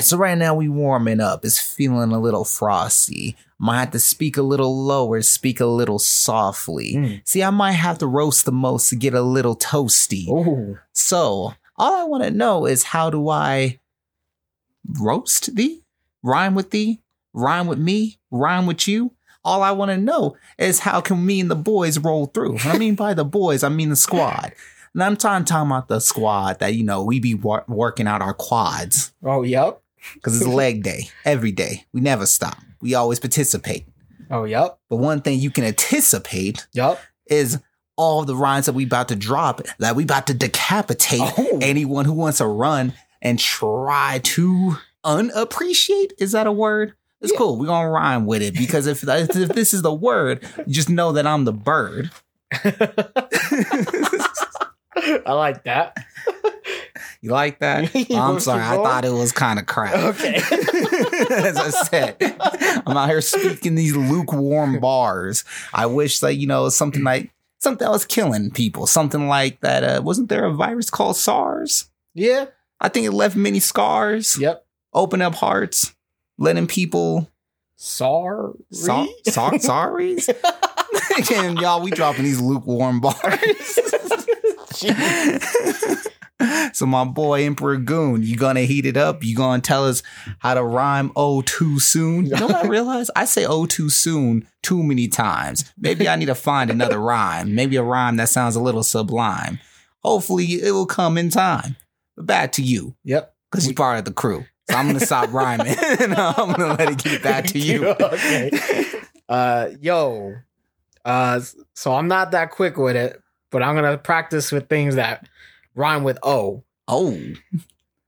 right, so right now we warming up. It's feeling a little frosty. Might have to speak a little lower, speak a little softly. Mm. See, I might have to roast the most to get a little toasty. Oh, So, all I want to know is how do I roast thee? Rhyme with thee? Rhyme with me? Rhyme with you? All I want to know is how can me and the boys roll through? I mean by the boys, I mean the squad. And I'm talking, talking about the squad that, you know, we be wor- working out our quads oh, yep. Because it's leg day every day. We never stop. We always participate. Oh, yep. But one thing you can anticipate Yep. is all the rhymes that we about to drop that we about to decapitate Oh. anyone who wants to run and try to unappreciate. Is that a word? It's Yeah. cool. We're gonna rhyme with it because if, if if this is the word, just know that I'm the bird. I like that. You like that? I'm sorry. I thought it was kind of crap. Okay. As I said, I'm out here speaking these lukewarm bars. I wish that you know something like something that was killing people. Something like that. Uh, wasn't there a virus called SARS? Yeah. I think it left many scars. Yep. Open up hearts, letting people SARS? Sorry. so- so- sorries. and y'all, we dropping these lukewarm bars. so my boy Emperor Goon, you gonna heat it up? You gonna tell us how to rhyme oh too soon? You know what I realize? I say oh too soon too many times. Maybe I need to find another rhyme. Maybe a rhyme that sounds a little sublime. Hopefully it will come in time. But back to you, Yep. because you're part of the crew. So I'm gonna stop rhyming and I'm gonna let it get back to you. okay. Uh, yo. Uh, so I'm not that quick with it, but I'm gonna practice with things that rhyme with O. Oh,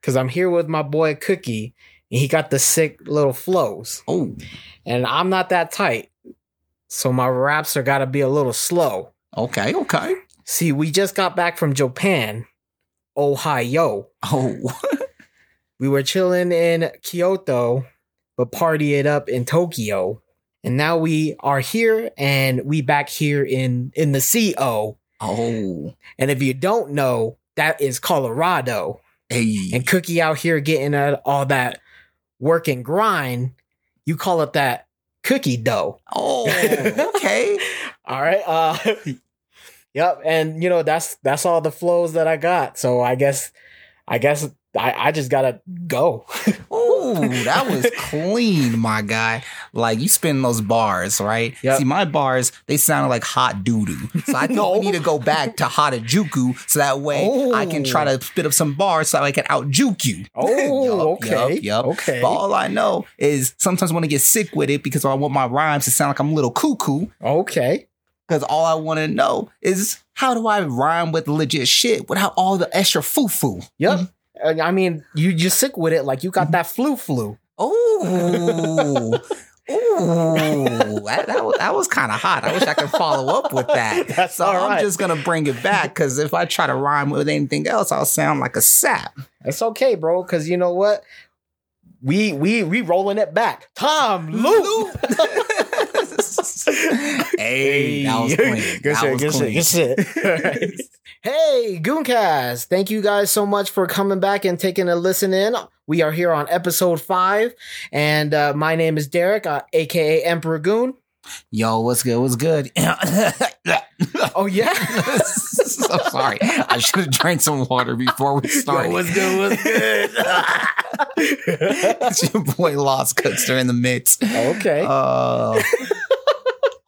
Cause I'm here with my boy Cookie, and he got the sick little flows, oh, and I'm not that tight, so my raps are gotta be a little slow. okay, okay. See, we just got back from Japan, Ohio. Oh, We were chilling in Kyoto, but party it up in Tokyo. And now we are here and we back here in in the CO. oh, And if you don't know, that is Colorado. hey, And Cookie out here getting uh, all that work and grind, you call it that cookie dough. oh, okay. All right. Uh Yep, and you know that's that's all the flows that I got. So I guess I guess I, I just gotta go. Oh, that was clean, my guy. Like you spin those bars, right? Yep. See, my bars they sounded like hot doo doo. So I think No. need to go back to hot juku, so that way I can try to spit up some bars so I can out juke you. Oh, Yup, okay. yup, yup. Okay. But all I know is sometimes I want to get sick with it because I want my rhymes to sound like I'm a little cuckoo. Okay. Because all I want to know is how do I rhyme with legit shit without all the extra foo foo? Yep. Uh, I mean, you just sick with it like you got that flu flu. Oh, Ooh, that, that was, that was kind of hot. I wish I could follow up with that. That's so all I'm just gonna bring it back because if I try to rhyme with anything else, I'll sound like a sap. It's okay, bro, because you know what? We we we rolling it back. Tom Loop. hey, that was clean. Good that shit, was good clean. shit, good shit. hey, Gooncast. Thank you guys so much for coming back and taking a listen in. We are here on episode five, and uh, my name is Derrick, uh, aka Emperor Goon. Yo, what's good? What's good? Oh yeah. so sorry. I should have drank some water before we started. Yo, what's good? What's good? it's your boy Lost Cookster in the midst. okay. Uh,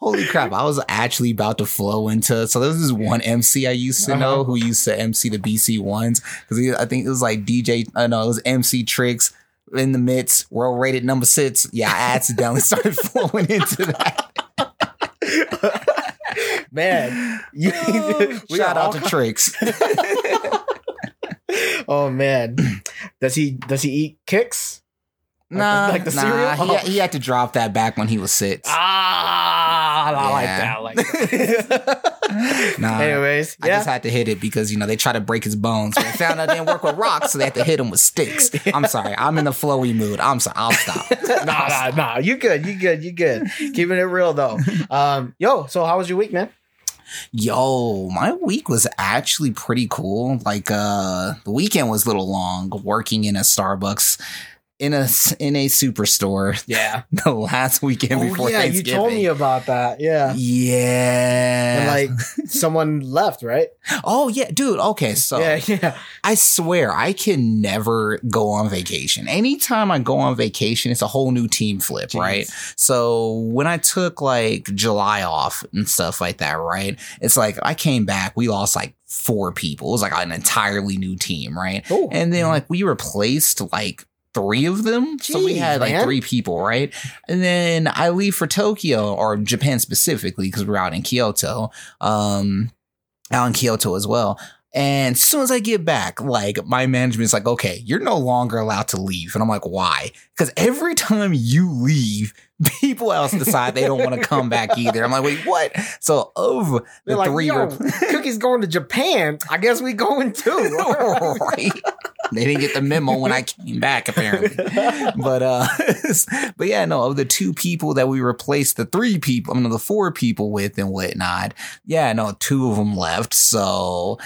holy crap! I was actually about to flow into. So there was this one MC I used to know Uh-huh. who used to MC the BC ones because I think it was like DJ. I know it was MC Tricks in the midst. World rated number six. Yeah, I accidentally started flowing into that. man, you, we Shout out to Tricks. Oh man, does he does he eat kicks? Nah, like the nah, cereal? He, had, he had to drop that back when he was six. Ah, I like Yeah. that. Like. Nah. Anyways, I yeah. just had to hit it because you know they tried to break his bones. But they found out didn't work with rocks, so they had to hit him with sticks. I'm sorry. I'm in the flowy mood. I'm sorry. I'll stop. nah, nah, nah. You good? You good? You good? Keeping it real though. Um, yo. So how was your week, man? Yo, my week was actually pretty cool. Like uh the weekend was a little long working in a Starbucks. In a in a superstore Yeah. the last weekend Oh, before yeah, you told me about that. Yeah. Yeah. And like someone left, right? oh yeah, dude. Okay, so yeah, yeah. I swear I can never go on vacation. Anytime I go on vacation, it's a whole new team flip, Jeez. right? So when I took like July off and stuff like that, right? It's like I came back, we lost like four people. It was like an entirely new team, right? Oh. And then like we replaced like three of them. so we Jeez, had like man. three people, right? And then I leave for Tokyo or Japan specifically because we're out in Kyoto. Um out in Kyoto as well. And as soon as I get back, like my management's like, okay, you're no longer allowed to leave. And I'm like, why? Because every time you leave, people else decide they don't want to come back either. I'm like, wait, what? So of the They're like, three yo, rep- Cookie's going to Japan. I guess we going too. right. They didn't get the memo when I came back, apparently. But uh but yeah, no, of the two people that we replaced the three people, I mean the four people with and whatnot, yeah, no, two of them left. So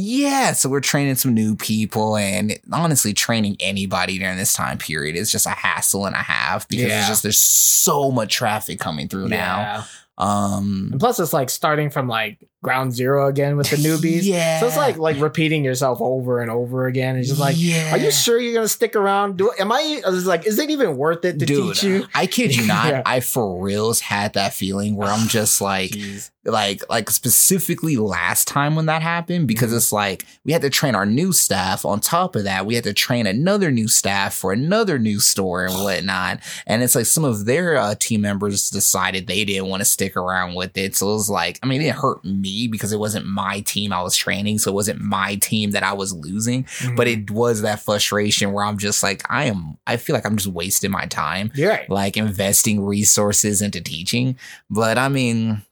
yeah, so we're training some new people and honestly training anybody during this time period is just a hassle and a half because Yeah. it's just there's so much traffic coming through now. Um And plus, it's like starting from like ground zero again with the newbies. Yeah. So it's like like repeating yourself over and over again. It's just like, Yeah. are you sure you're gonna stick around? Do am I? I was like, is it even worth it to Dude, teach you? I kid you not. Yeah. I for reals had that feeling where I'm just like, Jeez. like, like specifically last time when that happened, because Mhm. it's like we had to train our new staff. On top of that, we had to train another new staff for another new store and whatnot. And it's like some of their uh, team members decided they didn't want to stick around with it. So it was like, I mean, it hurt me because it wasn't my team I was training. So it wasn't my team that I was losing but Mm-hmm. it was that frustration where I'm just like, I am, I feel like I'm just wasting my time, right. like investing resources into teaching. But I mean,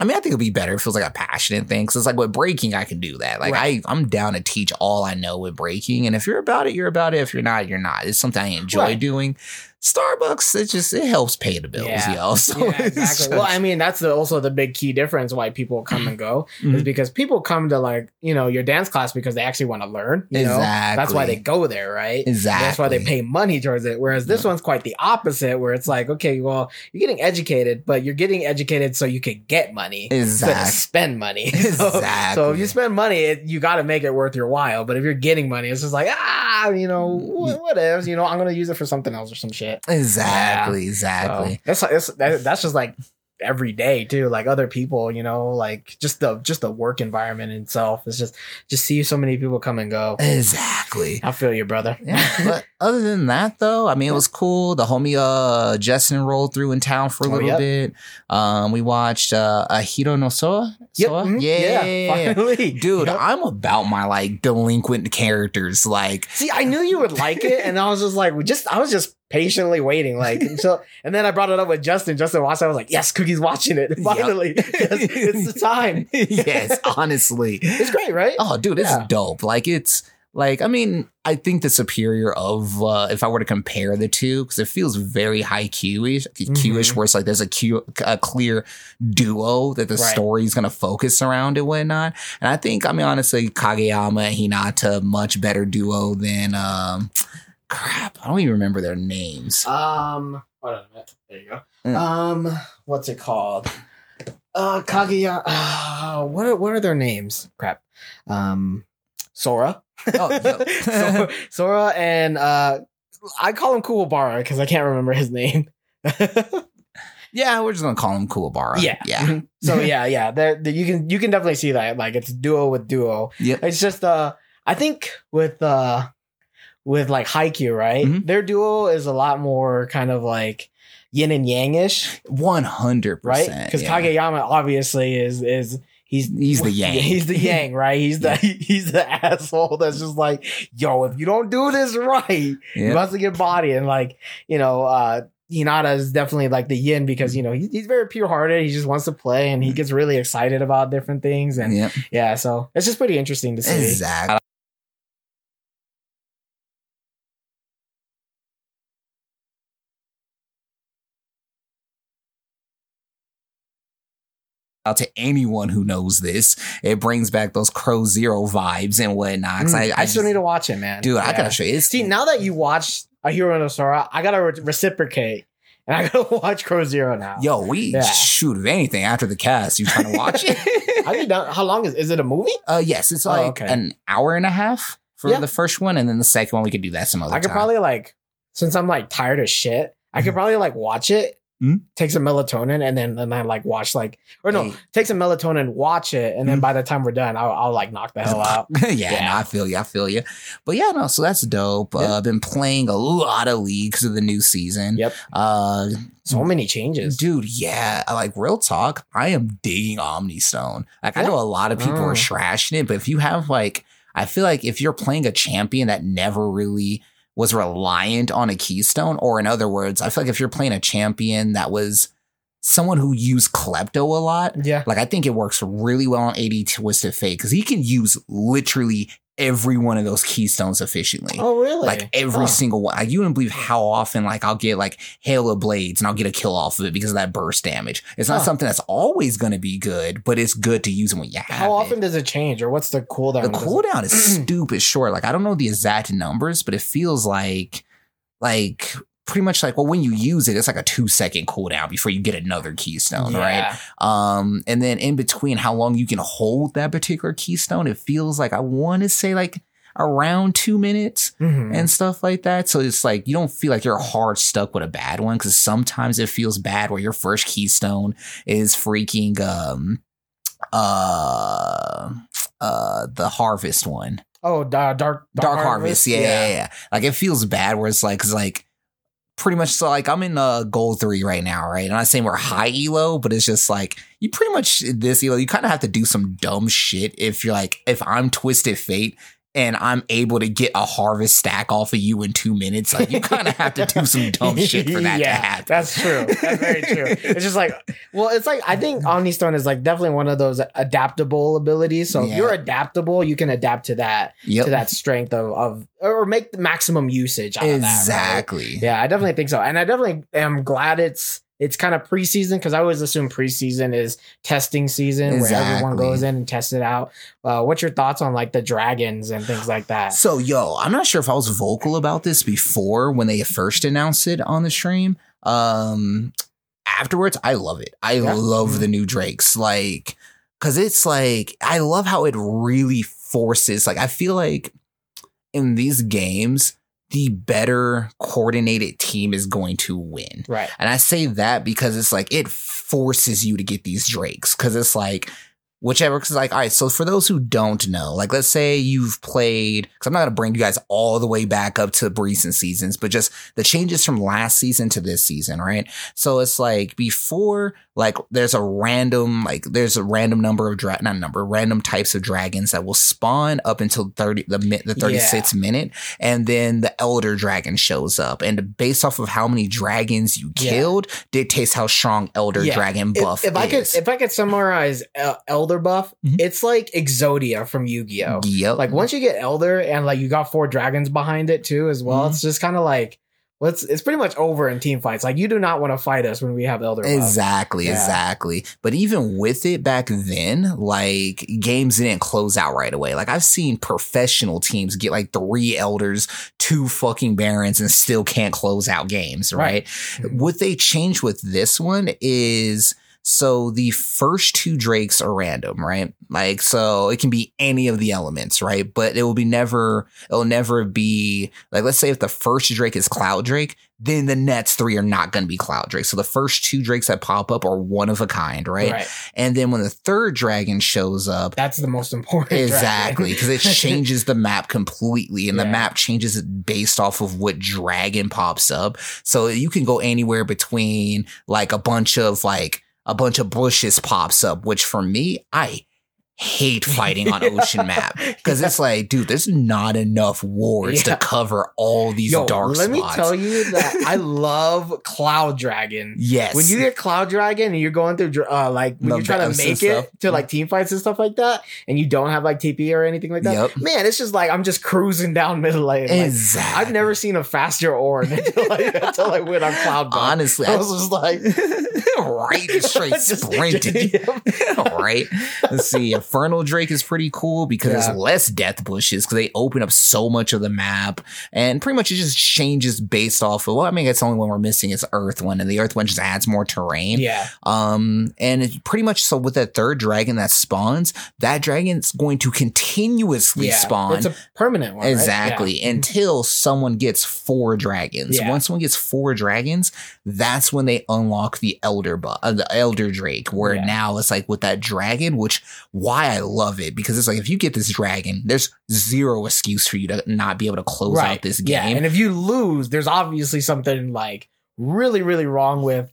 I mean, I think it'd be better. It feels like a passionate thing. Cause it's like with breaking, I can do that. Like Right. I, I'm down to teach all I know with breaking. And if you're about it, you're about it. If you're not, you're not. It's something I enjoy Right. doing. Starbucks, it just, it helps pay the bills, Yeah. yo. So yeah, exactly. well, I mean, that's the, also the big key difference why people come and go is Mhm. because people come to like you know your dance class because they actually want to learn. You know, that's why they go there, right? exactly. That's why they pay money towards it. Whereas this one's quite the opposite, where it's like, okay, well, you're getting educated, but you're getting educated so you can get money instead of Exactly. spend money. So- So, if you spend money, it, you got to make it worth your while. But if you're getting money, it's just like, ah, you know, wh- whatever. You know, I'm gonna use it for something else or some shit. Exactly. So, Exactly. that's that's that's just like every day too. Like other people, you know, like just the just the work environment itself. It's just just see so many people come and go. Exactly. I feel you, brother. Yeah, but other than that, though, I mean, it was cool. The homie uh Justin rolled through in town for a Oh, little yep. bit. Um, we watched uh Ahiru no Sora. Yep, Soa? mhm, Yeah, finally, dude, Yep. I'm about my like delinquent characters. Like, See, I knew you would like it, and I was just like, just I was just patiently waiting, like until, and then I brought it up with Justin. Justin watched. it. I was like, yes, Cookie's watching it. Finally, Yes, it's the time. yes, honestly. It's great, right? Oh, dude, it's Yeah. dope. Like it's like I mean, I think the superior of uh if I were to compare the two, because it feels very Haikyuu-ish, Q-ish, Mhm. where it's like there's a Q a clear duo that the Right. story's gonna focus around and whatnot. And I think, I mean, honestly, Kageyama and Hinata much better duo than um crap. I don't even remember their names. Um, hold on a minute. There you go. Mm. Um, what's it called? Uh, Kaguya. Uh, what are what are their names? Crap. Um, Sora. Oh, yo. Sora, Sora and uh, I call him Kuwabara because I can't remember his name. yeah, we're just gonna call him Kuwabara. Yeah. Yeah. Mhm. so yeah, yeah. There, there- you can you can definitely see that. Like it's duo with duo. Yep. It's just uh, I think with uh, with like Haikyuu, right? Mhm. Their duo is a lot more kind of like yin and yang-ish. One hundred right? percent. Because Kageyama obviously is is he's He's the yang. He's the yang, right? He's the he's the asshole that's just like, yo, if you don't do this right, you Yeah. must get body. And like, you know, uh Hinata is definitely like the yin because you know he, he's very pure hearted. He just wants to play and he gets really excited about different things. And Yep. yeah, so it's just pretty interesting to see. Exactly. Out to anyone who knows this, it brings back those Crow Zero vibes and whatnot. Mm, I, I, I still just- need to watch it, man. dude, I gotta show you. It's, See, now that you watched Ahiru no Sora, I gotta re- reciprocate, and I gotta watch Crow Zero now. Yo, we Yeah. shoot if anything after the cast. You trying to watch it? I how long is is it a movie? uh, yes, it's Oh, like okay. an hour and a half for Yeah. the first one, and then the second one we could do that some other time. I could time. probably like since I'm like tired of shit, I could probably like watch it, Mhm. take some melatonin, and then and then like watch like or no, Hey. take some melatonin, watch it, and then Mhm. by the time we're done, I'll, I'll like knock the hell out. yeah, Yeah. no, I feel you. I feel you. But yeah, no, so that's dope. Yeah. Uh, been playing a lot of leagues of the new season. Yep. Uh, So many changes. dude, yeah, like real talk. I am digging Omnistone. Like I know a lot of people are Mm. trashing it, but if you have like, I feel like if you're playing a champion that never really was reliant on a keystone, or in other words, I feel like if you're playing a champion that was someone who used Klepto a lot, Yeah. like I think it works really well on AD Twisted Fate because he can use literally every one of those keystones efficiently. Oh really? Like every single one. Like you wouldn't believe how often like I'll get like hail of blades and I'll get a kill off of it because of that burst damage. It's not something that's always gonna be good, but it's good to use when you have How often it. does it change, or what's the cooldown? The cooldown is stupid short. Like I don't know the exact numbers, but it feels like like pretty much like well when you use it, it's like a two second cooldown before you get another keystone, right? Um, and then in between how long you can hold that particular keystone, it feels like I want to say like around two minutes Mhm. and stuff like that. So it's like you don't feel like you're hard stuck with a bad one because sometimes it feels bad where your first keystone is freaking um uh uh the harvest one oh, da- dark, dark, harvest, Yeah, yeah yeah like it feels bad where it's like cause like pretty much so like i'm in uh gold three right now right? I'm not saying we're high elo but it's just like you pretty much this elo you kind of have to do some dumb shit if you're like if i'm twisted fate and I'm able to get a harvest stack off of you in two minutes. Like you kind of have to do some dumb shit for that yeah, to happen. That's true. That's very true. It's just like, well, it's like I think Omnistone is like definitely one of those adaptable abilities. So if you're adaptable, you can adapt to that Yep. to that strength of of or make the maximum usage out of that. right? exactly. Yeah, I definitely think so, and I definitely am glad it's it's kind of preseason because I always assume preseason is testing season where everyone goes in and tests it out. Uh, what's your thoughts on like the dragons and things like that? So, yo, I'm not sure if I was vocal about this before when they first announced it on the stream. Um, afterwards, I love it. I Yeah. love the new Drakes, like, cause it's like I love how it really forces. Like, I feel like in these games, the better coordinated team is going to win. Right. And I say that because it's like it forces you to get these drakes because it's like whichever because like all right so for those who don't know like let's say you've played because i'm not going to bring you guys all the way back up to recent seasons but just the changes from last season to this season right so it's like before like there's a random like there's a random number of dra- not number random types of dragons that will spawn up until 30 the, the 36th minute and then the elder dragon shows up and based off of how many dragons you Yeah. killed dictates how strong elder Yeah. dragon If, buff if I could if I could summarize uh, Elder buff, Mhm. it's like Exodia from Yu-Gi-Oh. yep Like once you get Elder and like you got four dragons behind it too as well, Mhm. it's just kind of like let's it's pretty much over in team fights. Like you do not want to fight us when we have Elder buff. Exactly, Yeah. exactly. But even with it back then, like games didn't close out right away. Like I've seen professional teams get like three elders, two fucking barons, and still can't close out games, right? Right. What they changed with this one is so the first two drakes are random, right? Like so it can be any of the elements, right? But it will be never it'll never be like let's say if the first drake is cloud drake, then the next three are not going to be cloud drake. So the first two drakes that pop up are one of a kind, right? Right. And then when the third dragon shows up, That's the most important. Exactly, because it changes the map completely, and the map changes it based off of what dragon pops up. So you can go anywhere between like a bunch of like a bunch of bushes pops up, which for me, I hate fighting on ocean map because it's like, dude, there's not enough wards Yeah. to cover all these Yo, dark let spots. me tell you that I love Cloud Dragon. yes, When you get Cloud Dragon and you're going through, uh, like when you're trying to make it stuff. to like team fights and stuff like that, and you don't have like TP or anything like that, Yep. man, it's just like I'm just cruising down middle lane. Like, exactly. I've never seen a faster Ornn until I, until I went on Cloud. Honestly. I was just like, right, straight sprinted. Right. Let's see. Infernal Drake is pretty cool because Yeah. there's less death bushes because they open up so much of the map, and pretty much it just changes based off of. Well, I mean, it's the only one we're missing is Earth one, and the Earth one just adds more terrain. Yeah. Um, and it's pretty much so with that third dragon that spawns, that dragon's going to continuously Yeah. spawn. It's a permanent one. right? Exactly. Yeah. Until someone gets four dragons. Once someone gets four dragons, that's when they unlock the elder bu- uh, the elder drake. Where now it's like with that dragon, which why I love it because it's like if you get this dragon, there's zero excuse for you to not be able to close Right. out this game. Yeah. And if you lose, there's obviously something like really, really wrong with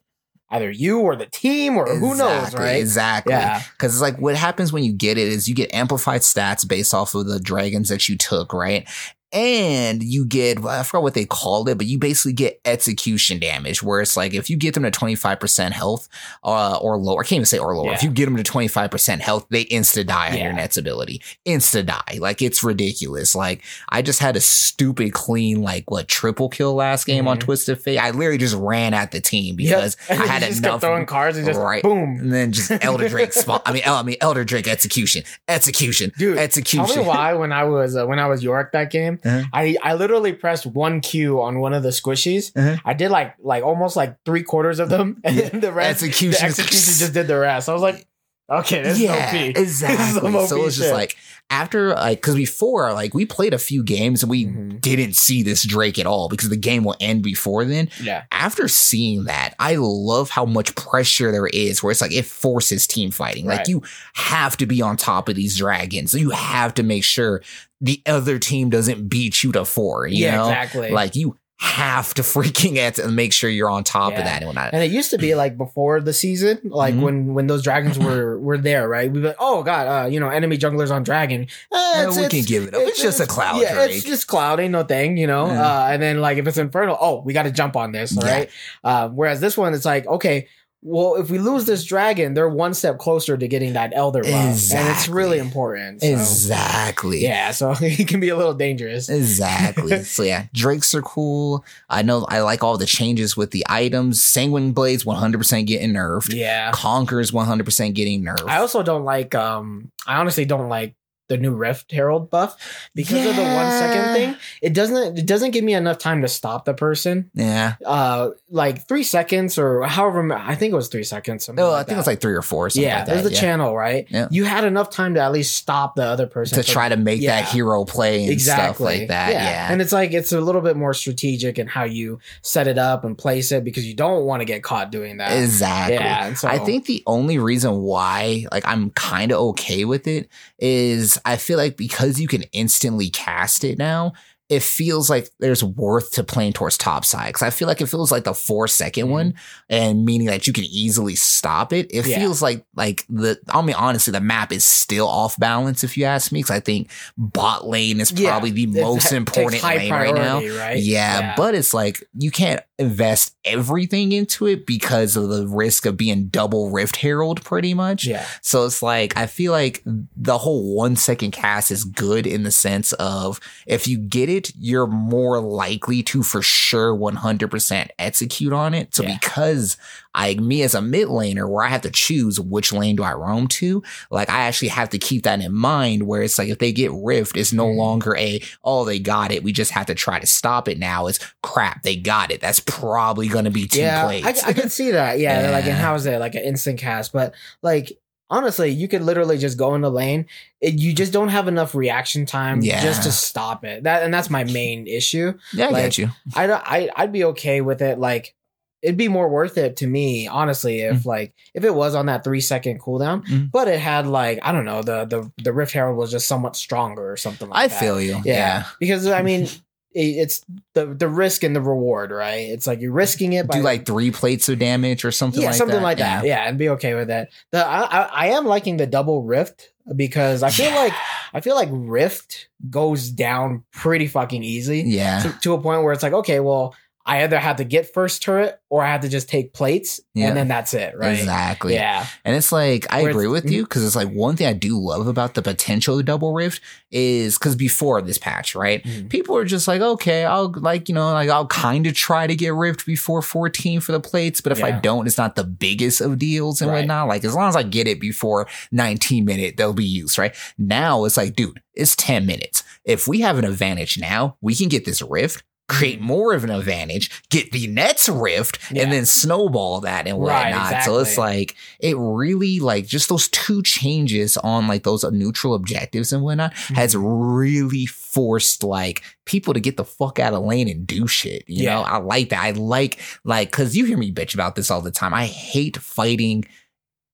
either you or the team or who knows, Exactly, right? Exactly. Yeah. Because it's like what happens when you get it is you get amplified stats based off of the dragons that you took, right? And you get, I forgot what they called it, but you basically get execution damage, where it's like if you get them to 25% health uh, or lower, I can't even say or lower. If you get them to 25% health, they insta die on your Nets ability. Insta die. Like it's ridiculous. Like I just had a stupid clean, like what, triple kill last game on Mhm. Twisted Fate. I literally just ran at the team because And I had enough. kept throwing cards and just Right. boom. And then just Elder Drake spawn. I mean, I mean Elder Drake execution, execution, Dude, execution. Tell me why when I was uh, when I was York that game, Uh-huh. I I literally pressed one Q on one of the squishies. Uh-huh. I did like like almost like three quarters of them, and Yeah. then the rest, Execution. the execution just did the rest. I was like, okay, this yeah, is OP. exactly. Is so it's just like after, like, because before, like, we played a few games and we Mhm. didn't see this Drake at all because the game will end before then. yeah, After seeing that, I love how much pressure there is where it's like it forces team fighting. Like you have to be on top of these dragons. You have to make sure the other team doesn't beat you to four. You yeah, know? exactly. Like you have to freaking at and make sure you're on top Yeah. of that and whatnot. And it used to be like before the season, like Mhm. when when those dragons were were there, right? We'd be like, oh god, uh, you know, enemy junglers on dragon. Eh, Yeah, it's- we it's- can give it up. It's, just a cloud Yeah, Drake. it's just cloud, ain't no thing, you know. Yeah. Uh, and then like if it's infernal, oh, we got to jump on this, Yeah. right? Uh, whereas this one, it's like, okay, well, if we lose this dragon, they're one step closer to getting that elder buff, and it's really important. So, exactly. Yeah, so it can be a little dangerous. Exactly. so yeah, Drakes are cool. I know I like all the changes with the items. Sanguine Blades 100% getting nerfed. Yeah. Conqueror's 100% getting nerfed. I also don't like. Um, I honestly don't like the new Rift Herald buff because of the one second thing. It doesn't. It doesn't give me enough time to stop the person. yeah. Uh, like three seconds or however. I think it was three seconds. No, I like think that. it's like three or four. Yeah, like there's the yeah. channel, right? Yeah. You had enough time to at least stop the other person to from- try to make Yeah. that hero play and exactly stuff like that. Yeah. and it's like it's a little bit more strategic in how you set it up and place it because you don't want to get caught doing that. exactly. Yeah, so I think the only reason why like I'm kind of okay with it is I feel like because you can instantly cast it now, it feels like there's worth to playing towards top side. Because I feel like it feels like the four second Mhm. one, and meaning that you can easily stop it. It Yeah. feels like like the I mean honestly the map is still off balance if you ask me. Because I think bot lane is Yeah, probably the most important lane right now. Right? Yeah, but it's like you can't invest everything into it because of the risk of being double Rift Herald, pretty much. yeah, So it's like I feel like the whole one second cast is good in the sense of if you get it, you're more likely to for sure 100% execute on it. So Yeah. because I, me as a mid laner, where I have to choose which lane do I roam to, like I actually have to keep that in mind. Where it's like if they get Rift, it's no Mhm. longer a oh they got it, we just have to try to stop it now. It's crap, they got it. That's probably going to be two yeah, plays. I, I can see that. Yeah, like and how is it like an instant cast? But like honestly, you could literally just go in the lane. It, you just don't have enough reaction time Yeah. just to stop it. That and that's my main issue. yeah, I like, get you. I don't- I I'd be okay with it. Like it'd be more worth it to me, honestly, if like if it was on that three second cooldown, Mm. but it had like I don't know the the the Rift Herald was just somewhat stronger or something like I that. feel you. yeah. yeah. because I mean. it- It's the the risk and the reward, right? It's like you're risking it by do like three plates of damage or something yeah, like something that. like that. Yeah. and be okay with that. The I, I I am liking the double rift because I feel Yeah. like I feel like rift goes down pretty fucking easy Yeah. to, to a point where it's like okay, well I either have to get first turret or I have to just take plates Yeah. and then that's it, right? Exactly. Yeah. And it's like I Where agree with you because it's like one thing I do love about the potential double rift is because before this patch, right? Mhm. People are just like, okay, I'll like you know like I'll kind of try to get rift before 14 for the plates, but if I don't, it's not the biggest of deals and Right. whatnot. Like as long as I get it before 19 minute, they'll be used, right? Now it's like, dude, it's 10 minutes. If we have an advantage now, we can get this rift. Create more of an advantage, get the Nets rift, Yeah. and then snowball that and Right, whatnot. So it's like it really like just those two changes on like those neutral objectives and whatnot has Mm-hmm. really forced like people to get the fuck out of lane and do shit. You Yeah. know, I like that. I like like because you hear me bitch about this all the time. I hate fighting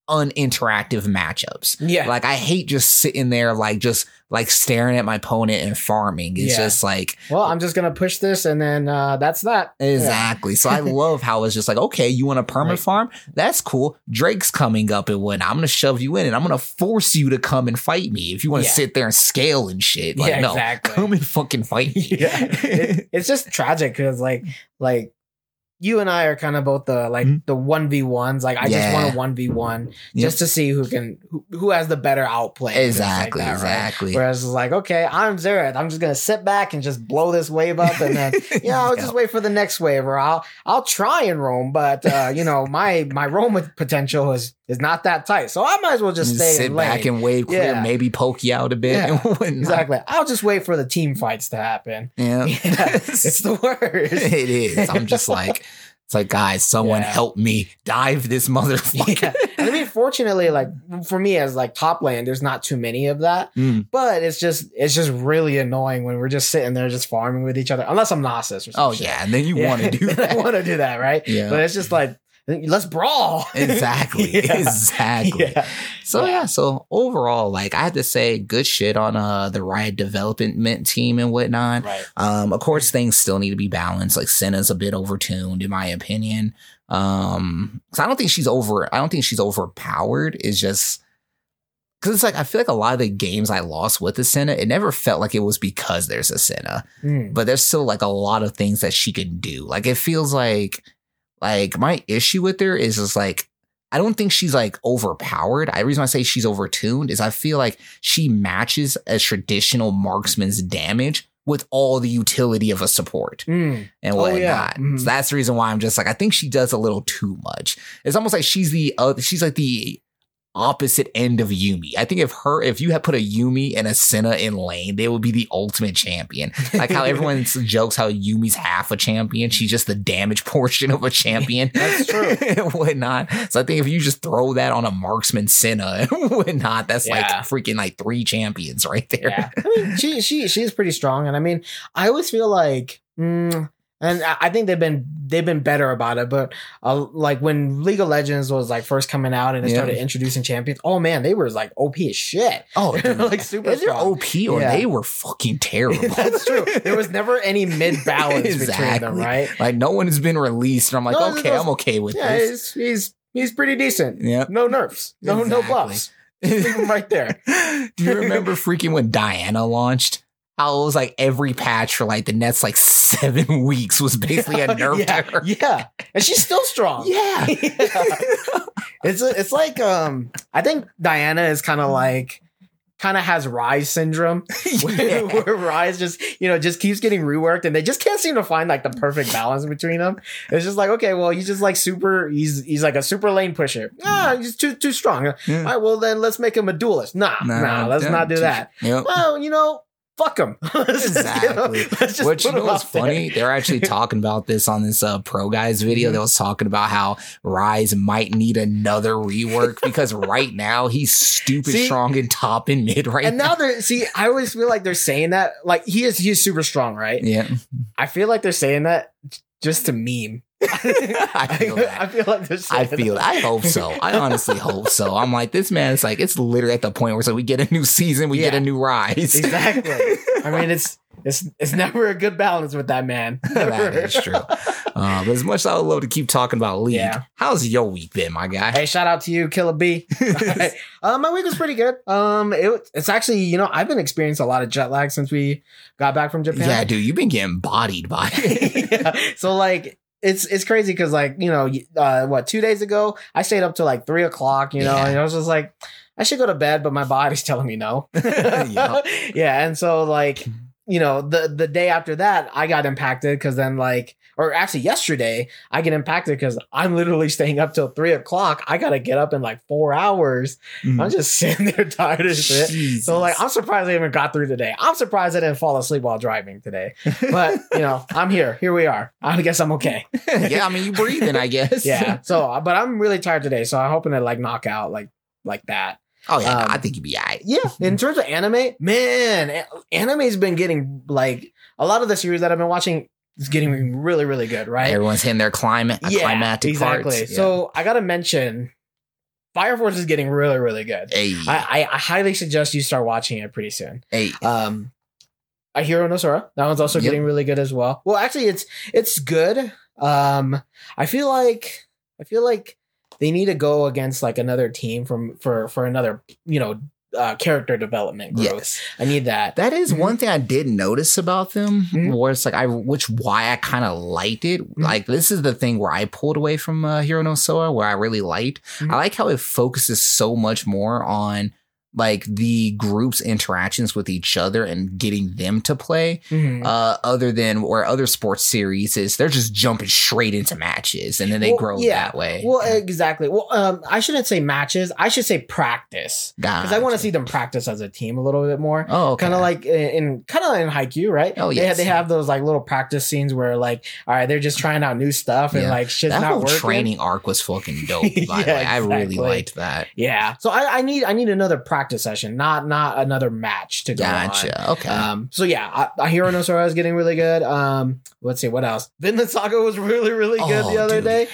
uninteractive matchups. Yeah. Like I hate just sitting there like just like staring at my opponent and farming. It's Yeah. just like well, I'm just gonna push this and then uh, that's that. Exactly. So I love how it's just like, okay, you want a perma Right. farm? That's cool. Drake's coming up and when I'm gonna shove you in and I'm gonna force you to come and fight me. If you want to Yeah. sit there and scale and shit. Like, Yeah, no, exactly. come and fucking fight me. yeah. It- it's just tragic because like like you and I are kind of both the like Mhm. the one v ones. Like I just want a one v one just to see who can who, who has the better outplay. things like exactly, right? exactly. Whereas it's like, okay, I'm Xerath. I'm just gonna sit back and just blow this wave up, and then you know, I'll just wait for the next wave, or I'll I'll try and roam, but uh, you know, my my roam potential is is not that tight, so I might as well just And stay sit in back and wave clear, Yeah. maybe poke you out a bit. Yeah, and. Exactly. I'll just wait for the team fights to happen. Yeah. Yeah, it's the worst. it is. I'm just like, it's like, guys, someone Yeah. help me dive this motherfucker. yeah. I mean, fortunately, like for me as like top lane, there's not too many of that. Mm. But it's just it's just really annoying when we're just sitting there just farming with each other. Unless I'm Nasus or something. Oh yeah, and then you want to do I want to do that, right? Yeah. But it's just like let's brawl. exactly. Yeah. Exactly. Yeah. So yeah, so overall, like I had to say good shit on uh the Riot development team and whatnot. Right. Um, of course, things still need to be balanced. Like Senna's a bit overtuned, in my opinion. Um, cause I don't think she's over. I don't think she's overpowered. It's just because it's like I feel like a lot of the games I lost with the Senna, it never felt like it was because there's a Senna Mm. but there's still like a lot of things that she can do. Like it feels like like my issue with her is just like I don't think she's like overpowered. I reason I say she's overtuned is I feel like she matches a traditional marksman's damage with all the utility of a support Mm. and Oh, whatnot. yeah. Mhm. So that's the reason why I'm just like I think she does a little too much. It's almost like she's the uh, she's like the opposite end of Yuumi. I think if her if you had put a Yuumi and a Senna in lane, they would be the ultimate champion. Like how everyone jokes how Yuumi's half a champion, she's just the damage portion of a champion. That's true. and whatnot. So I think if you just throw that on a marksman Senna and whatnot, that's like freaking like three champions right there. Yeah. I mean, she she she's pretty strong, and I mean, I always feel like. Mm, and I I think they've been they've been better about it, but uh, like when League of Legends was like first coming out and it Yeah. started introducing champions, oh man, they were like OP as shit. Oh, like super Either strong. OP or Yeah. they were fucking terrible. That's true. There was never any mid balance between them, right? like no one has been released, and I'm like, No, okay, no- I'm okay with Yeah, this. he's he's he's pretty decent. Yeah. No nerfs. No no Exactly. buffs. Right there. Do you remember freaking when Diana launched? How it was like every patch for like the next like seven weeks was basically a nerf yeah, to her. yeah, and she's still strong. Yeah. it's it's like um I think Diana is kind of like kind of has Ryze syndrome where, Yeah. where Ryze just you know just keeps getting reworked and they just can't seem to find like the perfect balance between them. It's just like okay, well he's just like super he's he's like a super lane pusher. Ah, he's too too strong. All Yeah. right, well then let's make him a duelist. Nah, nah, let's yeah, not do that. Yep. Well, you know, fuck him. Exactly. Which you know him what's out there. funny? They're actually talking about this on this uh, pro guys video. Mhm. That was talking about how Ryze might need another rework because right now he's stupid See? strong in top and mid right And now. now they're see, I always feel like they're saying that like he is he's super strong, right? Yeah, I feel like they're saying that just to meme. I feel that. I feel like they're I feel. I hope so. I honestly hope so. I'm like this man. It's like it's literally at the point where so we get a new season, we get a new Ryze. exactly. I mean, it's It's it's never a good balance with that man. that is true. Uh, but as much as I would love to keep talking about league, Yeah. how's your week been, my guy? Hey, shout out to you, Killer B. uh, my week was pretty good. Um, it, it's actually, you know, I've been experiencing a lot of jet lag since we got back from Japan. yeah, dude, you've been getting bodied by it. Yeah. So like, it's it's crazy because like you know, uh, what two days ago I stayed up till like three o'clock. You know, Yeah. and I was just like, I should go to bed, but my body's telling me no. Yeah. yeah, and so like you know the the day after that I got impacted because then like or actually yesterday I get impacted because I'm literally staying up till three o'clock. I gotta get up in like four hours. Mm-hmm. I'm just sitting there tired as shit. Jesus. So like I'm surprised I even got through today. I'm surprised I didn't fall asleep while driving today. But you know, I'm here. Here we are. I guess I'm okay. yeah, I mean, you breathing, I guess. Yeah. So uh, but I'm really tired today. So I'm hoping to like knock out like like that. Oh yeah, Um, I think you'd be alright. Yeah. In terms of anime, man, anime's been getting like a lot of the series that I've been watching is getting really, really good, right? Everyone's hitting their climate, climatic exactly. parts. Yeah. So I gotta mention Fire Force is getting really, really good. hey, I, I, I highly suggest you start watching it pretty soon. hey, Um, Ahiru no Sora. That one's also Yep. getting really good as well. Well, actually, it's it's good. Um, I feel like I feel like they need to go against like another team from for for another you know uh, character development growth. yes. I need that. That is Mhm. one thing I did notice about them, Mhm. where it's like I, which why I kind of liked it. Mm-hmm. Like this is the thing where I pulled away from uh, Hero no Sora, where I really liked. Mhm. I like how it focuses so much more on like the group's interactions with each other and getting them to play. Mhm. Uh, other than where other sports series is, they're just jumping straight into matches and then they Well, grow yeah. that way. Well, exactly. Well, um, I shouldn't say matches. I should say practice because I want to see them practice as a team a little bit more. Oh, okay. Kind of like in, in kind of in Haikyuu, right? Oh, They, they have those like little practice scenes where like, all right, they're just trying out new stuff and Yeah. like shit's that not whole working. training arc was fucking dope. By the Yeah, way, I really liked that. Yeah. So I, I need I need another practice session, not not another match to go on. Okay. Um, so yeah, I, I Hero no Sora is getting really good. Um, let's see what else. Vinland Saga was really really good Oh, the other dude. day,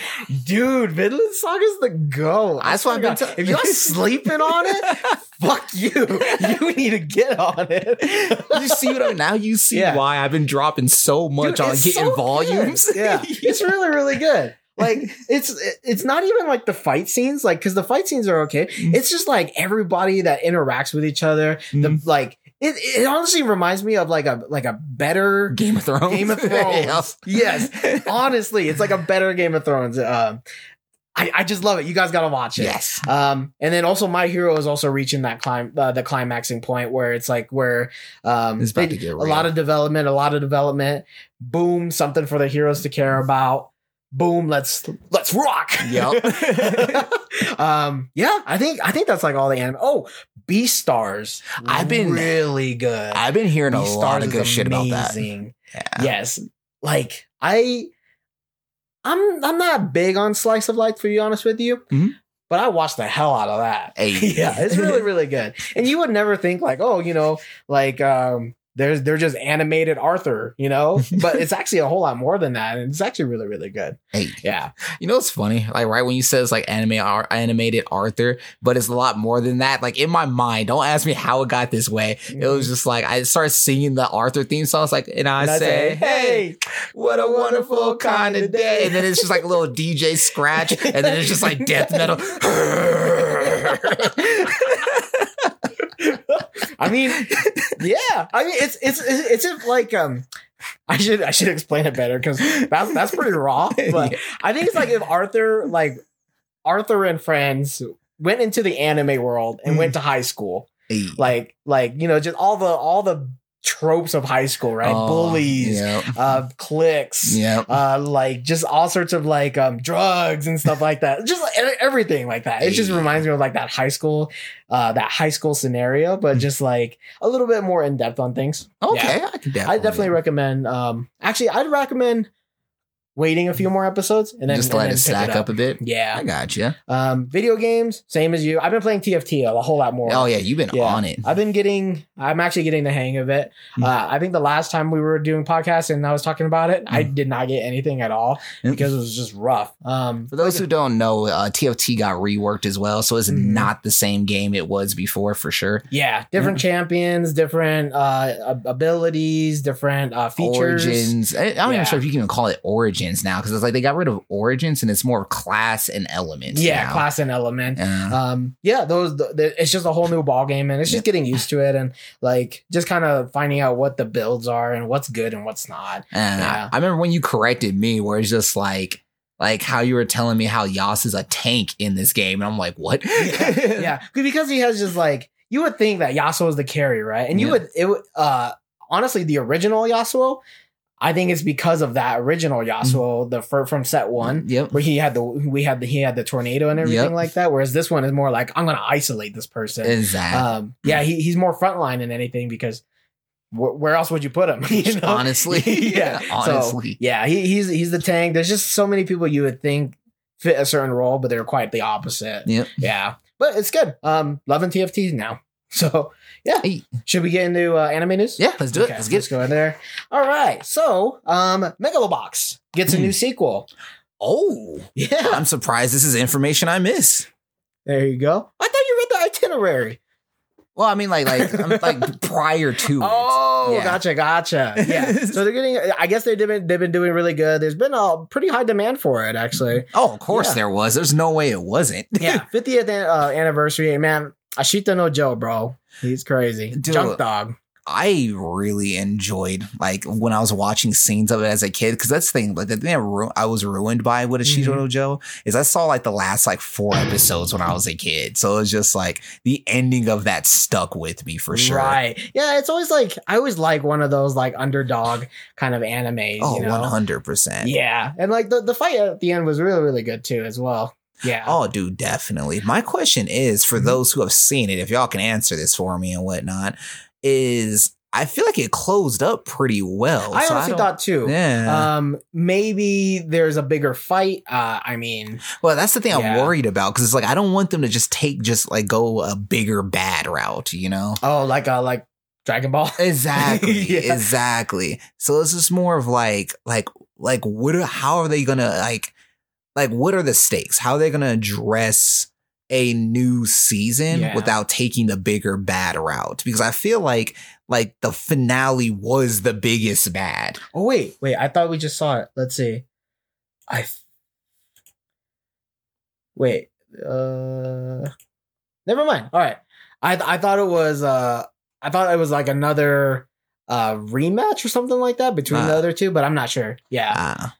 dude. Vinland Saga's the go. I That's what I've been t- if you're sleeping on it, fuck you. You need to get on it. you see what I now you see Yeah. why I've been dropping so much Dude, on getting so volumes. good. Yeah, it's really really good. Like it's it's not even like the fight scenes, like because the fight scenes are okay. Mm. It's just like everybody that interacts with each other. The Mm. like it, it honestly reminds me of like a like a better Game of Thrones. Game of Thrones. yes, honestly, it's like a better Game of Thrones. Um, I I just love it. You guys gotta watch it. yes. Um, and then also my hero is also reaching that climb, uh, the climaxing point where it's like where um, It's about they- to get a lot of development, a lot of development. Boom, something for the heroes to care about. Boom, let's let's rock. Yep. um, yeah, I think I think that's like all the anime. Oh, Beastars. I've been- really good. I've been hearing a lot of good shit about that. Yeah. Yes, like I, I'm I'm not big on slice of life to be honest with you, Mhm. but I watched the hell out of that. Hey. yeah, it's really really good. And you would never think like, oh, you know, like um, there's they're just animated Arthur, you know, but it's actually a whole lot more than that, and it's actually really really good. Hey, Yeah, you know what's funny? Like right when you said it's like anime ar- animated Arthur, but it's a lot more than that. Like in my mind, don't ask me how it got this way. It was mm-hmm. just like I started singing the Arthur theme song. It's like, and I, And I say, say, "Hey, what a wonderful kind of day!" And then it's just like a little DJ scratch, and then it's just like death metal. I mean, yeah, I mean it's it's it's, it's like um. I should I should explain it better because that's that's pretty raw. But. I think it's like if Arthur like Arthur and friends went into the anime world and Mm. went to high school, like like you know just all the all the tropes of high school, right? Oh, Bullies, Yep. uh, cliques, Yep. uh, like just all sorts of like um drugs and stuff like that. Just like, everything like that. It just reminds me of like that high school, uh, that high school scenario, but just like a little bit more in depth on things. Okay, Yeah. I can definitely. I definitely recommend. Um, actually, I'd recommend waiting a few more episodes and then just and let then it stack up. up. a bit. Yeah. I got you. Um, video games, same as you. I've been playing TFT a whole lot more. Oh yeah, you've been Yeah. on it. I've been getting, I'm actually getting the hang of it. Mm. Uh, I think the last time we were doing podcasts and I was talking about it, I did not get anything at all Yep. because it was just rough. Um, For those who don't know, uh, TFT got reworked as well, so it's Mhm. not the same game it was before for sure. yeah, different champions, different uh, abilities, different uh, features. Origins. I, I'm not Yeah. even sure if you can even call it Origins now because it's like they got rid of Origins and it's more class and element. Yeah, now. class and element. Uh, um yeah those the, the- it's just a whole new ball game and it's just getting used to it and like just kind of finding out what the builds are and what's good and what's not and yeah. I, remember when you corrected me, where it's just like. Like how you were telling me how Yas is a tank in this game, and I'm like, what? yeah because he has just like you would think that Yasuo is the carry right and you Yeah. would it would uh honestly the original Yasuo I think it's because of that original Yasuo the fir- from set one Yep. where he had the we had the he had the tornado and everything Yep. like that whereas this one is more like I'm gonna isolate this person Exactly. um yeah he, he's more frontline than anything because wh- where else would you put him you know? Honestly. yeah So, Honestly. yeah he, he's he's the tank there's just so many people you would think fit a certain role but they're quite the opposite Yep. yeah but it's good um loving tfts now so yeah should we get into uh, anime news Yeah, let's do it. Let's get let's go in there all right so um megalobox gets a Hmm. new sequel Oh, yeah I'm surprised this is information I miss. there you go i thought you read the itinerary Well, I mean, like, like, I'm, like prior to it. Oh, Yeah. gotcha, gotcha. Yeah. so they're getting. I guess they've been they've been doing really good. There's been a pretty high demand for it, actually. Oh, of course Yeah. there was. There's no way it wasn't. Yeah, 50th an- uh, anniversary. Man, Ashita no Joe, bro, he's crazy. Dude. Junk dog. I really enjoyed like when I was watching scenes of it as a kid because that's the thing. Like the thing I, ru- I was ruined by with Ashita Mhm. no Joe is I saw like the last like four episodes when I was a kid, so it was just like the ending of that stuck with me for sure. Right. Yeah, it's always like I always like one of those like underdog kind of animes. Oh, you know? 100 percent. Yeah, and like the the fight at the end was really really good too as well. Yeah. Oh, dude, definitely. My question is for Mhm. those who have seen it, if y'all can answer this for me and whatnot, is I feel like it closed up pretty well. I so honestly don't- thought too. Yeah. Um, maybe there's a bigger fight. Uh, I mean, well, that's the thing I'm worried about because it's like I don't want them to just take just like go a bigger bad route, you know? oh, like a like Dragon Ball. Exactly. Yeah. Exactly. So it's just more of like like like what are, how are they gonna like like what are the stakes? How are they gonna address a new season Yeah. without taking the bigger bad route? Because I feel like like the finale was the biggest bad. Oh wait, wait. I thought we just saw it. Let's see. I wait. Uh, never mind. All right. I th- I thought it was uh I thought it was like another uh rematch or something like that between the Ah. other two, but I'm not sure. Yeah. Ah,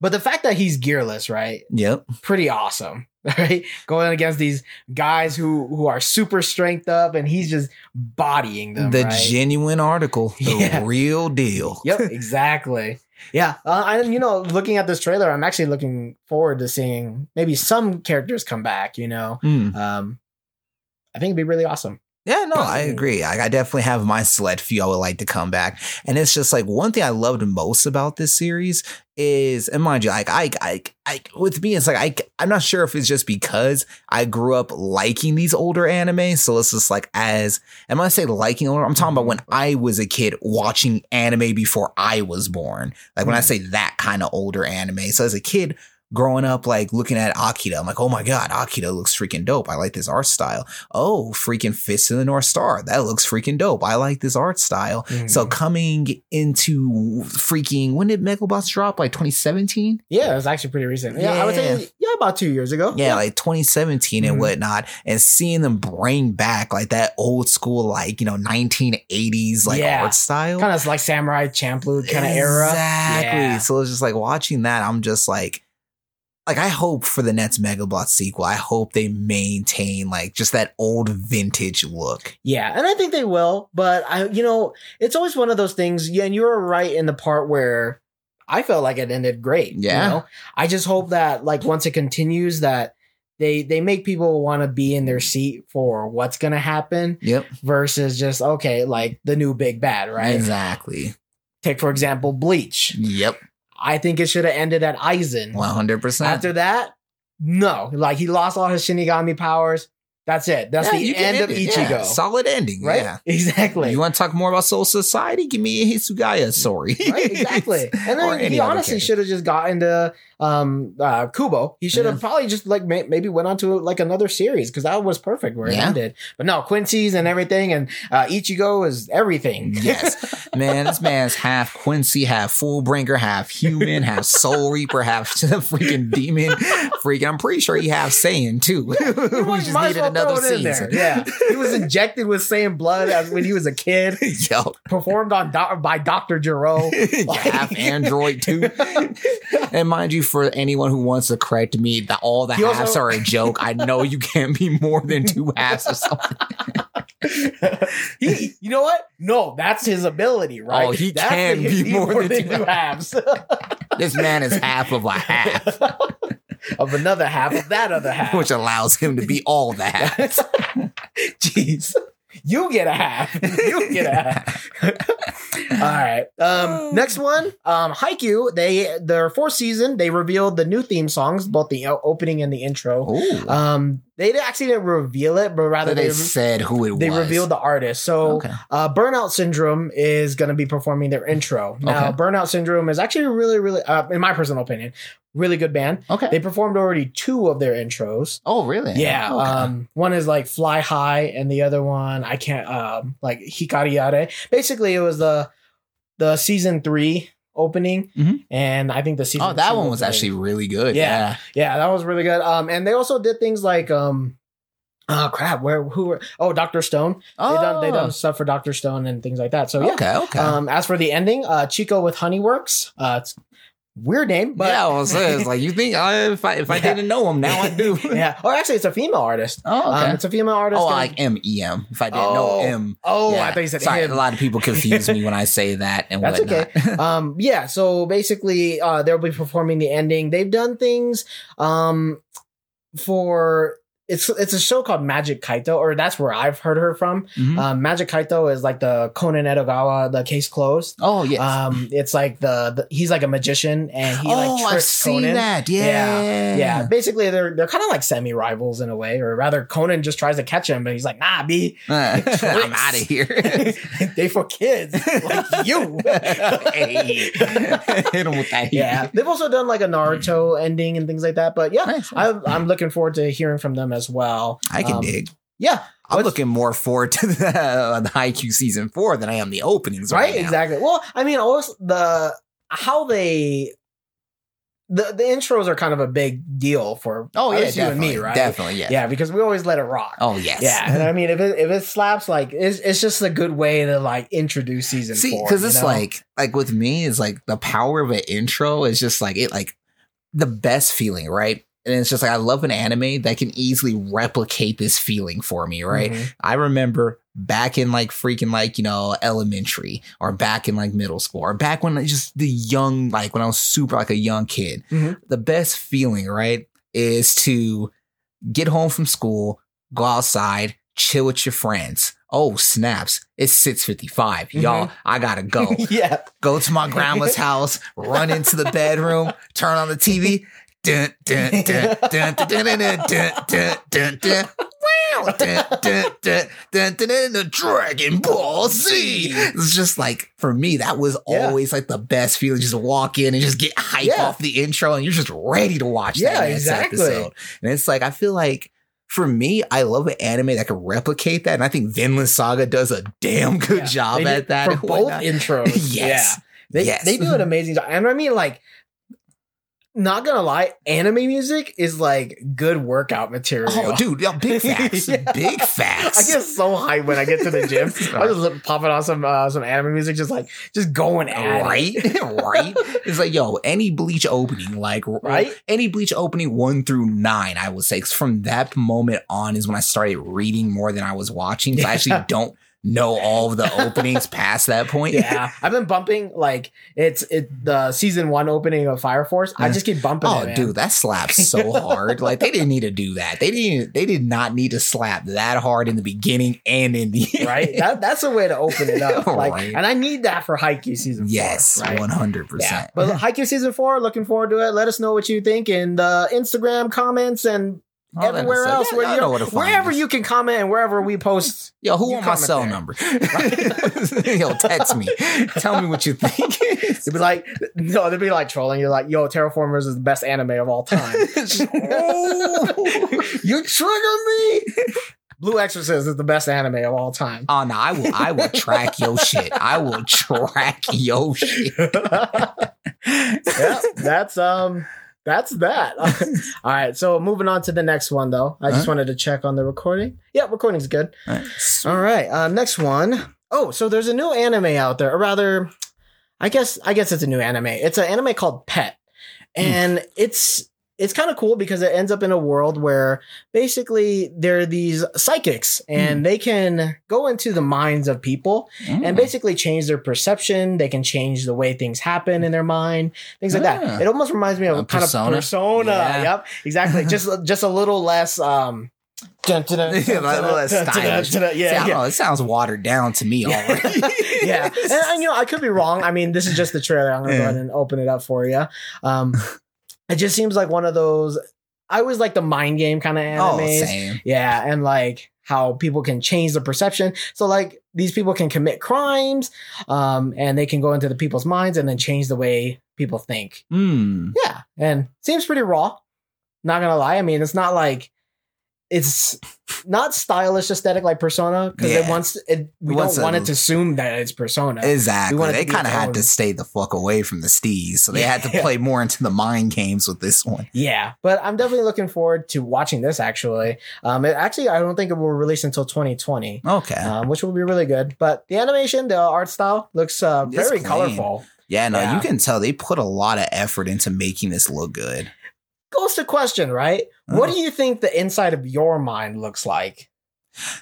But the fact that he's gearless, right? yep. Pretty awesome. Right? Going against these guys who who are super strength up and he's just bodying them. the right? genuine article, the Yeah. real deal. Yep, exactly. Yeah, uh, and you know, looking at this trailer, I'm actually looking forward to seeing maybe some characters come back. You know, Hmm. um, I think it'd be really awesome. Yeah, no, I agree. I, I definitely have my select few I would like to come back. And it's just like one thing I loved most about this series is, and mind you, like I, I, I, with me, it's like I, I'm not sure if it's just because I grew up liking these older anime. So it's just like as, and when I say liking older, I'm talking about when I was a kid watching anime before I was born. Like when I Mhm. say that kind of older anime. So as a kid, growing up like looking at Akira, I'm like, oh my god, Akira looks freaking dope. I like this art style. Oh, freaking Fist of the North Star, that looks freaking dope. I like this art style. So Mhm. coming into freaking when did Megalobox drop? Like 2017? yeah, it was actually pretty recent. Yeah, I would say yeah, about two years ago. Yeah, like 2017 and Mhm. whatnot, and seeing them bring back like that old school, like you know, 1980s like Yeah. art style. kind of like Samurai Champloo kind of era. Exactly. Yeah. So it's just like watching that, I'm just like, like I hope for the next Megabot sequel, I hope they maintain like just that old vintage look. Yeah, and I think they will, but I, you know, it's always one of those things. Yeah, and you were right in the part where I felt like it ended great. Yeah. you know? I just hope that like once it continues, that they they make people want to be in their seat for what's gonna happen Yep. versus just okay, like the new big bad, right? Exactly. Take for example, Bleach. Yep. I think it should have ended at Aizen. One hundred percent. After that, no. Like he lost all his Shinigami powers. That's it. That's the end of Ichigo. Solid ending, right? Yeah. Exactly. You want to talk more about Soul Society? Give me a Hitsugaya story. right, exactly. And then he honestly should have just gotten to um uh Kubo. He should have Yeah. probably just like may- maybe went on to like another series because that was perfect where it Yeah. ended. But no, Quincy's and everything, and uh Ichigo is everything. yes, man, this man's half Quincy, half Fullbringer, half human, half Soul Reaper, half freaking demon. Freaking, I'm pretty sure he half Saiyan too. You we might- just might as needed well another throw there. season. Yeah, he was injected with same blood as when he was a kid. Yo, Performed on doc- by Doctor Gero. half android too. And mind you, for anyone who wants to correct me, that all the He also- halves are a joke. I know you can't be more than two halves or something. he, you know what? No, that's his ability, right? Oh, he That's can the- be more than two halves This man is half of a half, of another half of that other half. which allows him to be all the halves. Jeez. You get a half. You get a half. All right. Um, next one, um, Haikyuu. They their fourth season. They revealed the new theme songs, both the opening and the intro. Ooh. Um, they actually didn't reveal it, but rather they they said who it they was. They revealed the artist. So Okay. uh, Burnout Syndrome is going to be performing their intro. Now, Okay. Burnout Syndrome is actually really, really, uh, in my personal opinion, really good band. Okay. They performed already two of their intros. oh, really? Yeah. Okay. Um, one is like Fly High, and the other one I can't um like Hikari Are. Basically, it was the the season three opening, Mhm. and I think the season. oh, that one was opening. actually really good. Yeah. yeah, that was really good. Um, and they also did things like um. Oh crap! Where who were? Oh, Doctor Stone. Oh, They done they done stuff for Doctor Stone and things like that. So yeah. Okay. Okay. Um, as for the ending, uh, Chico with Honeyworks. Uh, it's weird name, but yeah, I was saying, it's like you think I, if I if I Yeah. didn't know him, now I do. yeah. Or actually, it's a female artist. Oh, okay. Um, it's a female artist. oh, like M E M. If I didn't know Oh. M. Oh, yeah. I thought you said Sorry, him. a lot of people confuse me when I say that and That's whatnot. okay. um, yeah. So basically, uh, they'll be performing the ending. They've done things, um, for it's it's a show called Magic Kaito, or that's where I've heard her from. Mhm. Um, Magic Kaito is like the Conan Edogawa, the case closed. oh yes. Um, it's like the, the he's like a magician and he oh, like I've tricks seen Conan. that. Yeah. Yeah, basically they're they're kind of like semi rivals in a way, or rather, Conan just tries to catch him, but he's like, "Nah, be I'm out of here. they for kids like you." hey, hit him with that. yeah, they've also done like a Naruto ending and things like that. But yeah, Nice. I'm I'm looking forward to hearing from them as well. I can Um, dig. Yeah, I'm What's- looking more forward to the, uh, the Haikyuu season four than I am the openings. right, Right, exactly. Well, I mean, also the how they. The, the intros are kind of a big deal for Oh yeah, you and definitely, me, right? Definitely, yeah. Yeah, because we always let it rock. Oh yes. Yeah, and I mean, if it if it slaps, like it's it's just a good way to like introduce season See, four. because it's know? like like with me is like the power of an intro is just like it like the best feeling, right? And it's just like I love an anime that can easily replicate this feeling for me, right? Mhm. I remember back in like freaking like, you know, elementary or back in like middle school or back when I just the young, like when I was super like a young kid, Mhm. the best feeling, right, is to get home from school, go outside, chill with your friends. Oh, snaps. It's 655. Y'all, I gotta go. yeah, go to my grandma's house, run into the bedroom, turn on the TV. Dun, dun, dun, dun, dun, dun, dun, dun, dun, dun, dun. Wow, dun, dun, dun, dun, dun, dun, dun, Dragon Ball Z. It's just like for me, that was always like the best feeling. Just walk in and just get hype Yeah. off the intro, and you're just ready to watch Yeah, that next exactly. episode. And it's like I feel like for me, I love an anime that can replicate that, and I think Vinland Saga does a damn good Yeah. job at that for both intros. Yes. Yeah, they Yes. they do an amazing job, and I mean, like, not gonna lie, anime music is like good workout material. Oh, dude, yeah, big facts, Yeah. big facts. I get so hyped when I get to the gym. I just popping on some uh, some anime music, just like just going at right, it. right. It's like, yo, any Bleach opening, like, Right? Any Bleach opening one through nine, I would say, 'cause from that moment on is when I started reading more than I was watching. So I actually don't know all of the openings past that point. Yeah, I've been bumping like it's it the season one opening of Fire Force. I just keep bumping. Oh, it, dude, that slaps so hard. Like they didn't need to do that. They didn't. They did not need to slap that hard in the beginning and in the right. That, that's a way to open it up. Like, Right. and I need that for Haikyuu season. yes, one hundred percent. but Haikyuu season four, looking forward to it. Let us know what you think in the Instagram comments and everywhere else where you wherever you can comment and wherever we post. Yo, who want my cell there. number? Yo, text me. Tell me what you think. It'd be like no, they'd be like trolling. You're like, yo, Terra Formars is the best anime of all time. Oh, you trigger me. Blue Exorcist is the best anime of all time. Oh no, I will. I will track your shit. I will track your shit. yeah, that's um that's that. All right, so moving on to the next one though. I just Huh? wanted to check on the recording. Yeah, recording's good. Alright, All right, uh next one. Oh, so there's a new anime out there, or rather I guess I guess it's a new anime. It's an anime called Pet. And it's it's kind of cool because it ends up in a world where basically there are these psychics and they can go into the minds of people and Mm. basically change their perception. They can change the way things happen in their mind, things like Ah. that. It almost reminds me of A kind persona? of persona. Yeah. Yep, exactly. just just a little less. um dun, dun, dun, Yeah, Yeah, yeah. It sounds watered down to me already. yeah, and, and, you know, I could be wrong. I mean, this is just the trailer. I'm gonna go ahead and open it up for you. Um, it just seems like one of those. I was like the mind game kind of oh, same. Yeah, and like how people can change the perception. So like these people can commit crimes, um, and they can go into the people's minds and then change the way people think. Hmm. Yeah, and seems pretty raw. Not gonna lie. I mean, it's not like it's not stylish aesthetic like Persona because it wants it. We don't want it to assume that it's Persona. Exactly. They kind of had to stay the fuck away from the steez, so they had to play more into the mind games with this one. Yeah, but I'm definitely looking forward to watching this. Actually, um, it, actually, I don't think it will release until 2020, Okay. um, which will be really good. But the animation, the art style looks uh, very colorful. yeah, no, yeah. you can tell they put a lot of effort into making this look good. Goes to question, right? What Uh. do you think the inside of your mind looks like?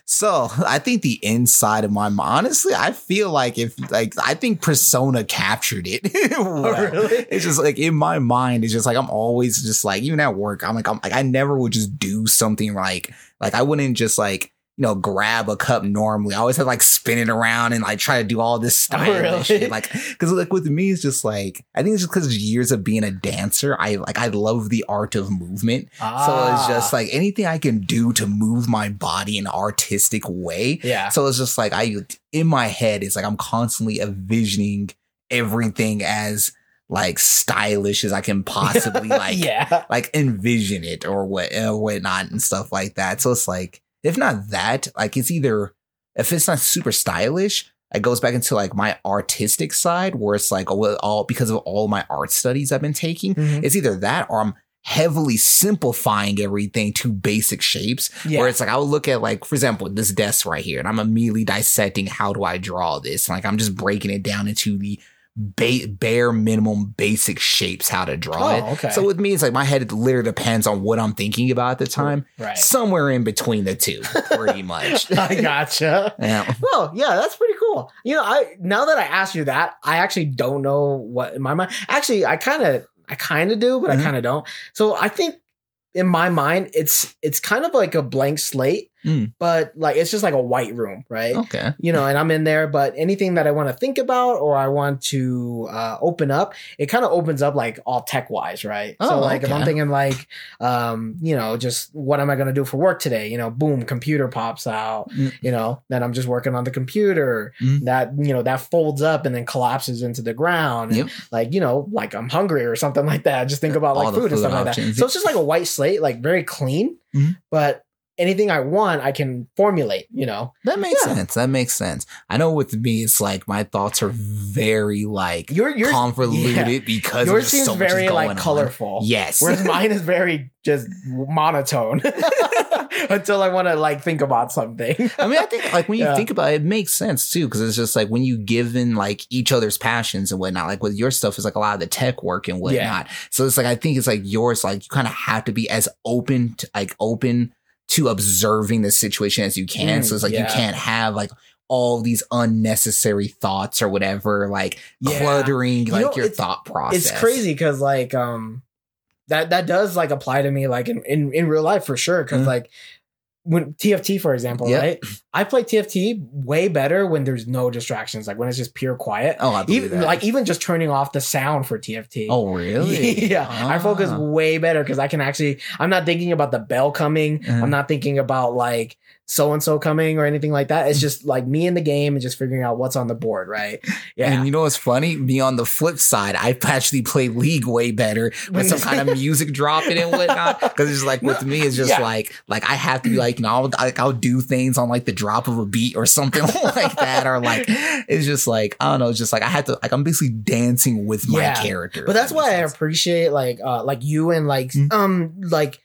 So I think the inside of my mind, honestly, I feel like if like I think Persona captured it. well. really? It's just like in my mind, it's just like I'm always just like even at work, I'm like I'm like I never would just do something like like I wouldn't just like you know grab a cup normally. I always have like spin it around and like try to do all this stylish Oh, really? shit. Like because like with me, it's just like I think it's just because years of being a dancer. I like I love the art of movement. So it's just Ah, like anything I can do to move my body in an artistic way. yeah. So it's just like I in my head, it's like I'm constantly envisioning everything as like stylish as I can possibly like yeah. like envision it or what or whatnot and stuff like that. So it's like if not that, like it's either if it's not super stylish, it goes back into like my artistic side where it's like all, all because of all my art studies I've been taking. Mhm. It's either that or I'm heavily simplifying everything to basic shapes Yeah. where it's like I would look at like for example this desk right here and I'm immediately dissecting how do I draw this like I'm just breaking it down into the ba- bare minimum basic shapes how to draw it Oh, okay. so with me it's like my head literally depends on what I'm thinking about at the time right. somewhere in between the two pretty much I gotcha. yeah Well, yeah, that's pretty cool. You know, I now that I asked you that, I actually don't know what in my mind. Actually, I kind of, I kind of do, but Mhm. I kind of don't. So I think in my mind, it's it's kind of like a blank slate, Mm. but like it's just like a white room, right? okay You know, and I'm in there, but anything that I want to think about or I want to uh, open up, it kind of opens up like all tech wise, right? so Oh, like if I'm thinking like, um, you know, just what am I going to do for work today? You know, boom, computer pops out. Mm. You know, then I'm just working on the computer. Mm. That you know that folds up and then collapses into the ground. And, like you know, like I'm hungry or something like that. Just think about All like the food, and food stuff like that. So it's just like a white slate, like very clean, Mhm. but anything I want, I can formulate. You know, that makes Yeah. sense that makes sense I know with me it's like my thoughts are very like your yours convoluted yeah. because yours seems so very like on. colorful. yes Whereas mine is very just monotone until I want to like think about something. I mean, I think like when you Yeah. think about it, it makes sense too, because it's just like when you give in like each other's passions and whatnot. Like with your stuff is like a lot of the tech work and whatnot. So it's like I think it's like yours, like you kind of have to be as open to like open to observing the situation as you can. Mm, so it's like yeah. you can't have like all these unnecessary thoughts or whatever, like Yeah. cluttering You like know, your thought process. it's crazy because like um that that does like apply to me like in in, in real life for sure because Mhm. like when TFT for example Yep. right I play TFT way better when there's no distractions like when it's just pure quiet Oh, I believe even that. like even just turning off the sound for TFT oh, really? yeah I focus Ah. way better because I can actually I'm not thinking about the bell coming Mhm. I'm not thinking about like so and so coming or anything like that it's just like me in the game and just figuring out what's on the board right yeah And you know what's funny? Me on the flip side, I actually play League way better with some kind of music dropping and whatnot. Because it's like with me, it's just Yeah. like like I have to be like you know I'll, like I'll do things on like the drop of a beat or something like that, or like it's just like I don't know, it's just like I had to like I'm basically dancing with my character. but that's that why I appreciate like uh like you and like Mm. um like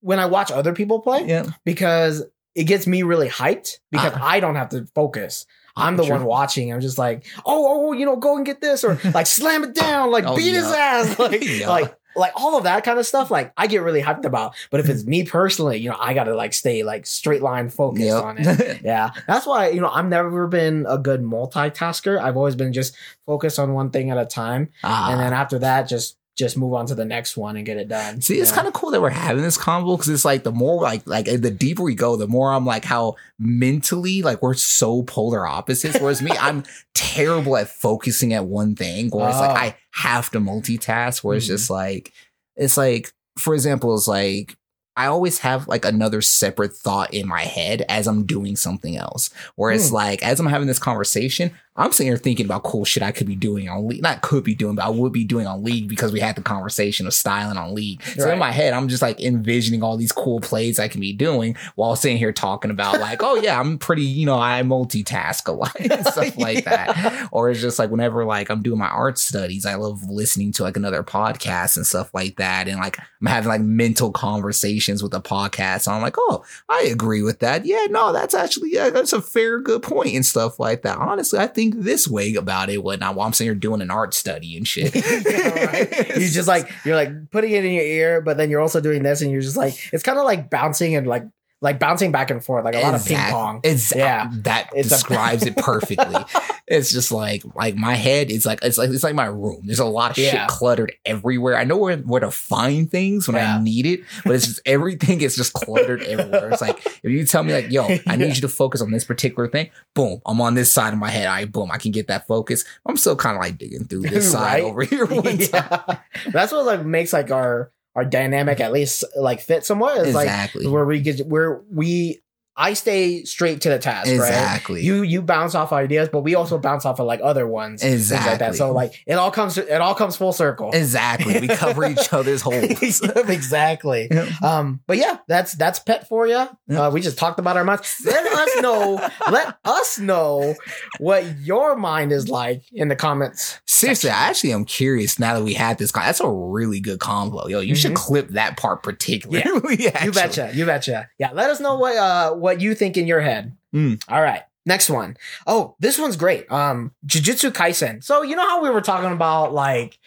when I watch other people play yeah. because it gets me really hyped because Ah. I don't have to focus. I'm the one watching. I'm just like, oh, oh, you know, go and get this, or like slam it down, like Oh, beat his ass, like, Yeah. like, like all of that kind of stuff. Like, I get really hyped about. But if it's me personally, you know, I gotta like stay like straight line focused Yep. on it. Yeah, that's why you know I've never been a good multitasker. I've always been just focused on one thing at a time, Ah. and then after that, just just move on to the next one and get it done. See, it's kind of cool that we're having this convo because it's like the more like like the deeper we go, the more I'm like how mentally like we're so polar opposites. Whereas me, I'm terrible at focusing at one thing. Whereas like Oh. I have to multitask. Where it's Mhm. just like it's like for example, it's like I always have like another separate thought in my head as I'm doing something else. Where it's Hmm. like as I'm having this conversation, I'm sitting here thinking about cool shit I could be doing on League. Not could be doing, but I would be doing on League because we had the conversation of styling on League. So Right. in my head, I'm just like envisioning all these cool plays I can be doing while sitting here talking about like, oh yeah, I'm pretty, you know, I multitask a lot and stuff like that. Or it's just like whenever like I'm doing my art studies, I love listening to like another podcast and stuff like that. And like I'm having like mental conversations with a podcast. And I'm like, oh, I agree with that. Yeah, no, that's actually yeah, that's a fair good point and stuff like that. Honestly, I think this way about it whatnot while I'm sitting here doing an art study and shit. Yeah, right. You just like you're like putting it in your ear, but then you're also doing this, and you're just like it's kind of like bouncing and like like bouncing back and forth, like a lot of ping pong. It's uh, Yeah. that It's a- describes it perfectly. it's just like like my head is like it's like it's like my room. There's a lot of Yeah. shit cluttered everywhere. I know where where to find things when Yeah. I need it, but it's just everything is just cluttered everywhere. It's like if you tell me like, yo, I need Yeah. you to focus on this particular thing, boom, I'm on this side of my head. All right, boom, I can get that focus. I'm still kind of like digging through this side over here one time. That's what like makes like our our dynamic at least like fit somewhat. It's Exactly. like where we get where we I stay straight to the task, right? exactly. You you bounce off ideas, but we also bounce off of like other ones, things like that. Exactly. So like it all comes it all comes full circle. exactly. We cover each other's holes. exactly. Yeah. Um, but yeah, that's that's pet for you. Yeah. Uh, we just talked about our minds. Let us know. let us know what your mind is like in the comments. Seriously, I actually am curious now that we had this. Con- that's a really good combo. Yo, you should Mhm. clip that part particularly. Yeah. You betcha. You betcha. Yeah. Let us know what uh what you think in your head. Mm. All right. Next one. Oh, this one's great. Um, Jujutsu Kaisen. So you know how we were talking about like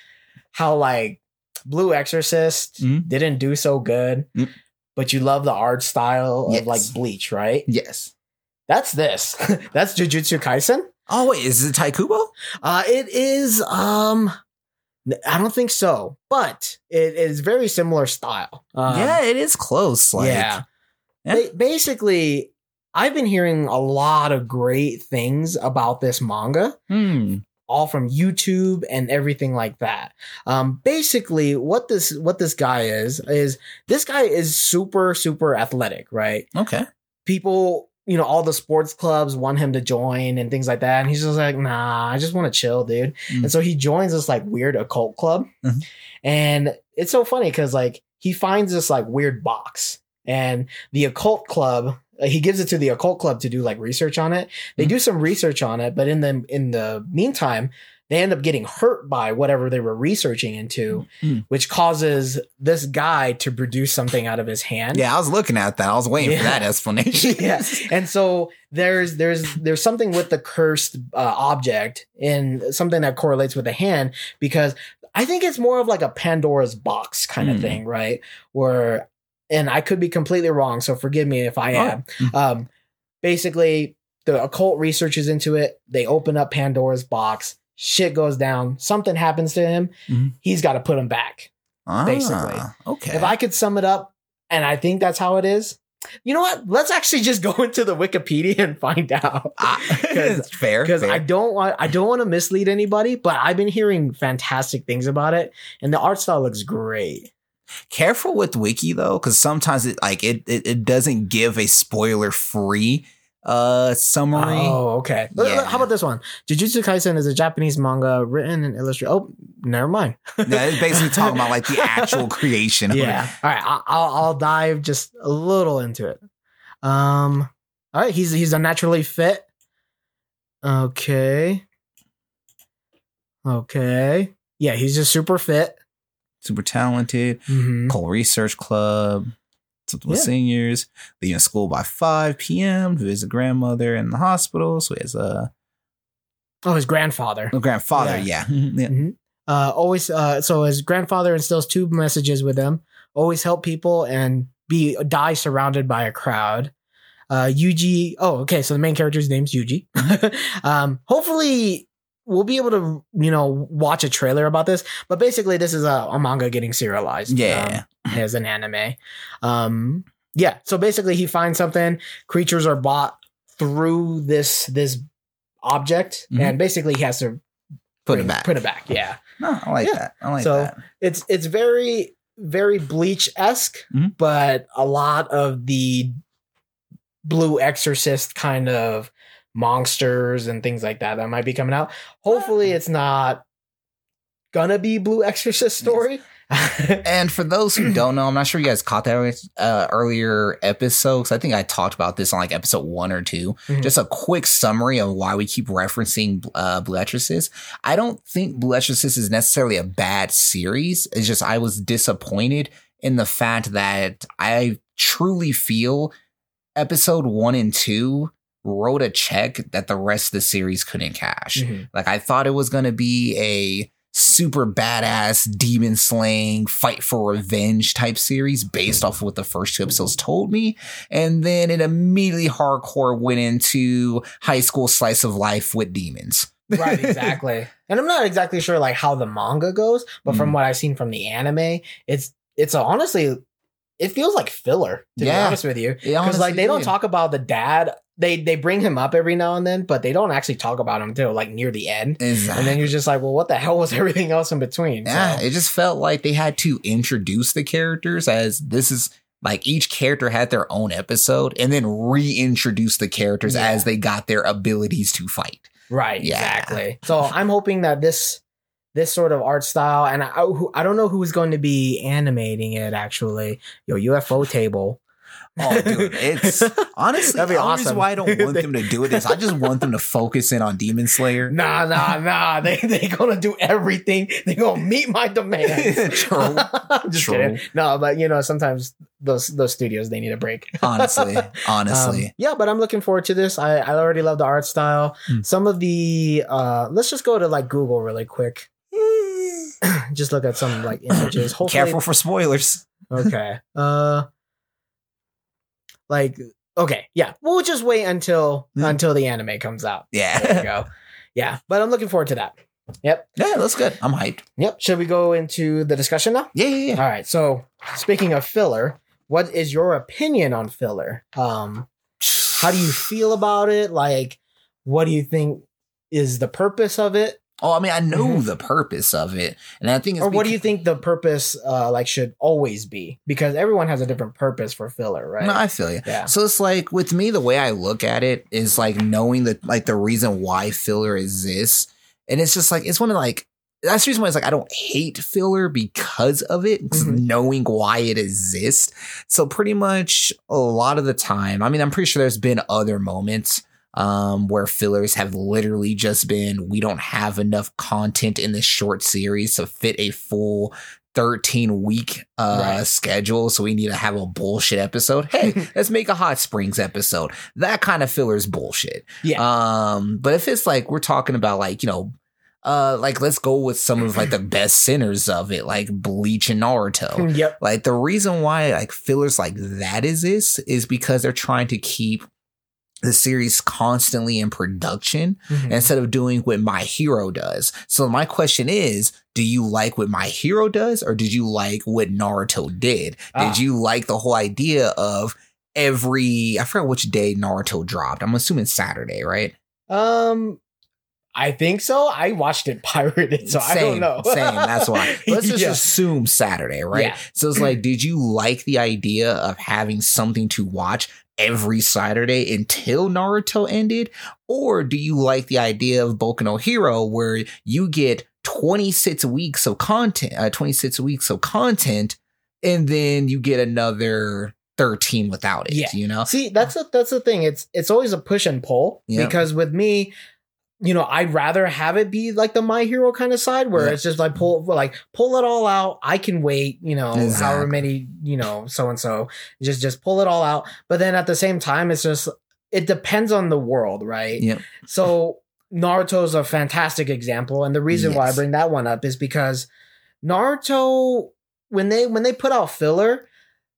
how like Blue Exorcist Mhm. didn't do so good, Mm. but you love the art style of like Bleach, right? Yes. That's this. That's Jujutsu Kaisen. Oh wait, is it Tite Kubo? Uh, it is. Um, I don't think so, but it is very similar style. Um, yeah, it is close. Like, yeah. Yeah. Ba- basically, I've been hearing a lot of great things about this manga, Hmm. all from YouTube and everything like that. Um, basically, what this what this guy is is this guy is super super athletic, right? Okay. People. You know, all the sports clubs want him to join and things like that. And he's just like, nah, I just want to chill, dude. Mm. And so he joins this like weird occult club. Mhm. And it's so funny because like he finds this like weird box and the occult club uh, he gives it to the occult club to do like research on it. They Mhm. do some research on it, but in the in the meantime, they end up getting hurt by whatever they were researching into, Mm. which causes this guy to produce something out of his hand. Yeah, I was looking at that. I was waiting for that explanation. yeah and so there's there's there's something with the cursed uh, object and something that correlates with the hand because i think it's more of like a pandora's box kind of Hmm. thing right where and i could be completely wrong so forgive me if i Oh. am um basically the occult researches into it. They open up Pandora's box. Shit goes down. Something happens to him. Mhm. He's got to put him back. basically. Ah, okay. If I could sum it up, and I think that's how it is. You know what? Let's actually just go into the Wikipedia and find out. Ah, it's fair. Because. I don't want I don't want to mislead anybody, but I've been hearing fantastic things about it, and the art style looks great. careful with wiki though because sometimes it like it, it it doesn't give a spoiler free uh summary Oh, okay. Yeah. How about this one? Jujutsu Kaisen is a Japanese manga written and illustrated. Oh, never mind. yeah, it's basically talking about like the actual creation of yeah. All right. I'll I'll dive just a little into it. Um. All right. He's he's a naturally fit. Okay. Okay. Yeah, he's just super fit. super talented Mm-hmm. Cole Research Club with Yeah. seniors leaving school by 5 p.m to visit grandmother in the hospital so he has a, Oh, his grandfather. a grandfather yeah, yeah. Mhm. Uh, always. Uh, so his grandfather instills two messages with him: always help people and be die surrounded by a crowd. Uh, Yuji. Oh, okay. So the main character's name's Yuji. um, hopefully. We'll be able to, you know, watch a trailer about this, but basically, this is a, a manga getting serialized. Yeah. um, as an anime. Um, yeah. So basically, he finds something. Creatures are bought through this this object, Mhm. and basically, he has to put bring- it back Put it back. Yeah. no i like Yeah. that i like So- that It's it's very very bleach esque, Mhm. but a lot of the blue exorcist kind of monsters and things like that that might be coming out. Hopefully, it's not gonna be blue exorcist story. And for those who don't know, I'm not sure you guys caught that uh, earlier episodes. I think I talked about this on like episode one or 2 Mhm. Just a quick summary of why we keep referencing uh, Blue Exorcist. I don't think Blue Exorcist is necessarily a bad series. It's just I was disappointed in the fact that I truly feel episode one and two wrote a check that the rest of the series couldn't cash. Mhm. Like I thought it was gonna be a super badass demon slaying fight for revenge type series based off of what the first two episodes told me. And then it immediately hardcore went into high school slice of life with demons. right, exactly. and I'm not exactly sure like how the manga goes, but from Mhm. what I've seen from the anime, it's it's a, honestly it feels like filler to be honest with you. Because like they don't talk about the dad. They they bring him up every now and then, but they don't actually talk about him till like near the end. Exactly. And then you're just like, well, what the hell was everything else in between? Yeah, So, it just felt like they had to introduce the characters as this is like each character had their own episode and then reintroduce the characters Yeah. as they got their abilities to fight. right, Yeah. exactly. So I'm hoping that this this sort of art style, and I who- I don't know who's going to be animating it. Actually, yo Ufotable. Oh, dude, it's honestly That'd be the only reason why I don't want them to do it is I just want them to focus in on Demon Slayer. Nah, nah, nah. They they gonna do everything. They gonna meet my demands. True. Just True. kidding. No, but you know, sometimes those those studios they need a break. Honestly, honestly, Um, yeah, but I'm looking forward to this. I, I already love the art style. Hmm. Some of the uh let's just go to like Google really quick. just look at some like images. Hopefully, careful for spoilers. okay. Uh like okay, yeah. We'll just wait until Hmm. until the anime comes out. There you Yeah, go. Yeah, but I'm looking forward to that. Yep. yeah, that's good. I'm hyped. Yep. Should we go into the discussion now? Yeah, yeah, yeah. All right. So, speaking of filler, what is your opinion on filler? Um, how do you feel about it? Like, what do you think is the purpose of it, Oh, I mean, I know Mhm. the purpose of it, and I think it's or what do you think the purpose uh like should always be? Because everyone has a different purpose for filler, right? No, I feel you. yeah. So it's like with me, the way I look at it is like knowing that like the reason why filler exists, and it's just like it's one of like that's the reason why it's like I don't hate filler because of it, Mhm. knowing why it exists. So pretty much a lot of the time, I mean, I'm pretty sure there's been other moments um where fillers have literally just been we don't have enough content in this short series to fit a full 13 week uh Right. schedule so we need to have a bullshit episode hey let's make a hot springs episode that kind of filler is bullshit Yeah. um but if it's like we're talking about like you know uh like let's go with some of like the best sinners of it like bleach and naruto yep. like the reason why like fillers like that is this is because they're trying to keep the series constantly in production Mhm. instead of doing what My Hero does. So my question is, do you like what My Hero does or did you like what Naruto did? Ah. Did you like the whole idea of every I forgot which day Naruto dropped. I'm assuming Saturday, right? Um, I think so. I watched it pirated, so I don't Same, know. same. That's why. Let's just Yeah. assume Saturday, right? Yeah. So it's like, did you like the idea of having something to watch every Saturday until Naruto ended? Or do you like the idea of Boku no Hero where you get 26 weeks of content, uh, 26 weeks of content, and then you get another 13 without it, Yeah. you know? See, that's a, that's the thing. It's it's always a push and pull Yeah. because with me, you know, I'd rather have it be like the My Hero kind of side where Yeah. it's just like pull like pull it all out. I can wait, you know, however many, you know, so and so. Just just pull it all out. But then at the same time, it's just it depends on the world, right? Yeah. So Naruto is a fantastic example, and the reason why I bring that one up is because Naruto, when they when they put out filler,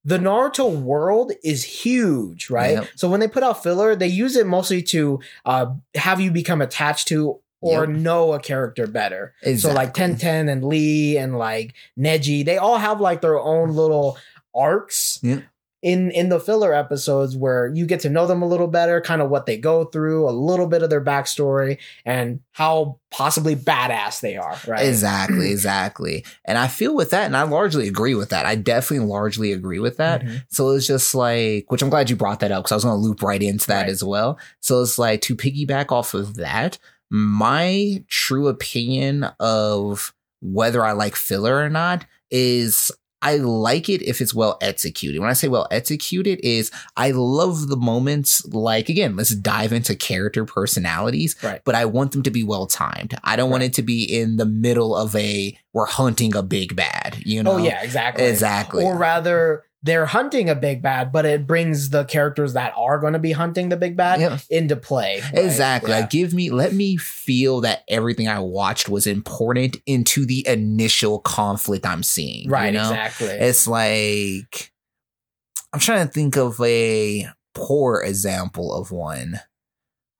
the Naruto world is huge, right? Yep. So when they put out filler, they use it mostly to uh, have you become attached to or Yep. know a character better. So like Ten Ten and Lee and like Neji, they all have like their own little arcs Yeah. In in the filler episodes where you get to know them a little better, kind of what they go through, a little bit of their backstory, and how possibly badass they are. Right? Exactly, exactly. And I feel with that, and I largely agree with that. I definitely largely agree with that. Mhm. So it's just like, which I'm glad you brought that up because I was going to loop right into that Right. as well. So it's like to piggyback off of that, my true opinion of whether I like filler or not is I like it if it's well executed. When I say well executed is I love the moments like again, let's dive into character personalities, Right. but I want them to be well timed. I don't want it to be in the middle of a we're hunting a big bad, you oh, know? Oh yeah, exactly. Exactly. Or rather, they're hunting a big bad, but it brings the characters that are going to be hunting the big bad Yeah. into play. right? Exactly. Yeah. Like give me let me feel that everything I watched was important into the initial conflict I'm seeing. right. You know? Exactly. It's like I'm trying to think of a poor example of one.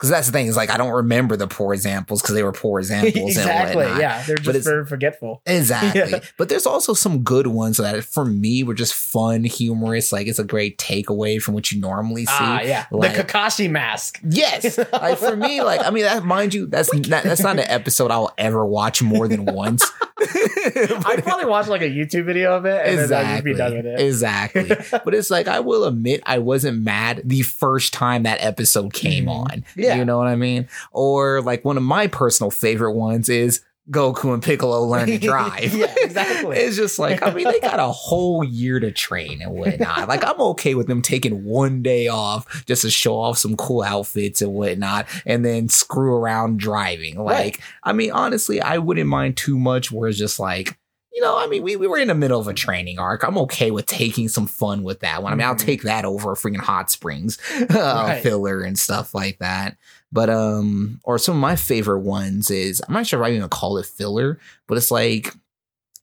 Because that's the thing, is like I don't remember the poor examples because they were poor examples exactly. Yeah. They're just very forgetful. Exactly. Yeah. But there's also some good ones that for me were just fun, humorous. Like it's a great takeaway from what you normally see. Ah, yeah. like- the Kakashi mask. Yes, like for me, like I mean, that mind you, that's not, that's not an episode I'll ever watch more than once. I'd probably watch like a YouTube video of it and then I'd be exactly, done with it. exactly. But it's like I will admit I wasn't mad the first time that episode came Mhm. on. Yeah. You know what I mean. Or like one of my personal favorite ones is. Goku and Piccolo learn to drive. Yeah, exactly. it's just like, I mean, they got a whole year to train and whatnot. like, I'm okay with them taking one day off just to show off some cool outfits and whatnot and then screw around driving. Like, Right. I mean, honestly, I wouldn't mind too much where it's just like, you know, I mean, we, we were in the middle of a training arc. I'm okay with taking some fun with that one. I mean, I'll Mhm. take that over a freaking hot springs uh, Right. filler and stuff like that. But um, or some of my favorite ones is I'm not sure if I even call it filler, but it's like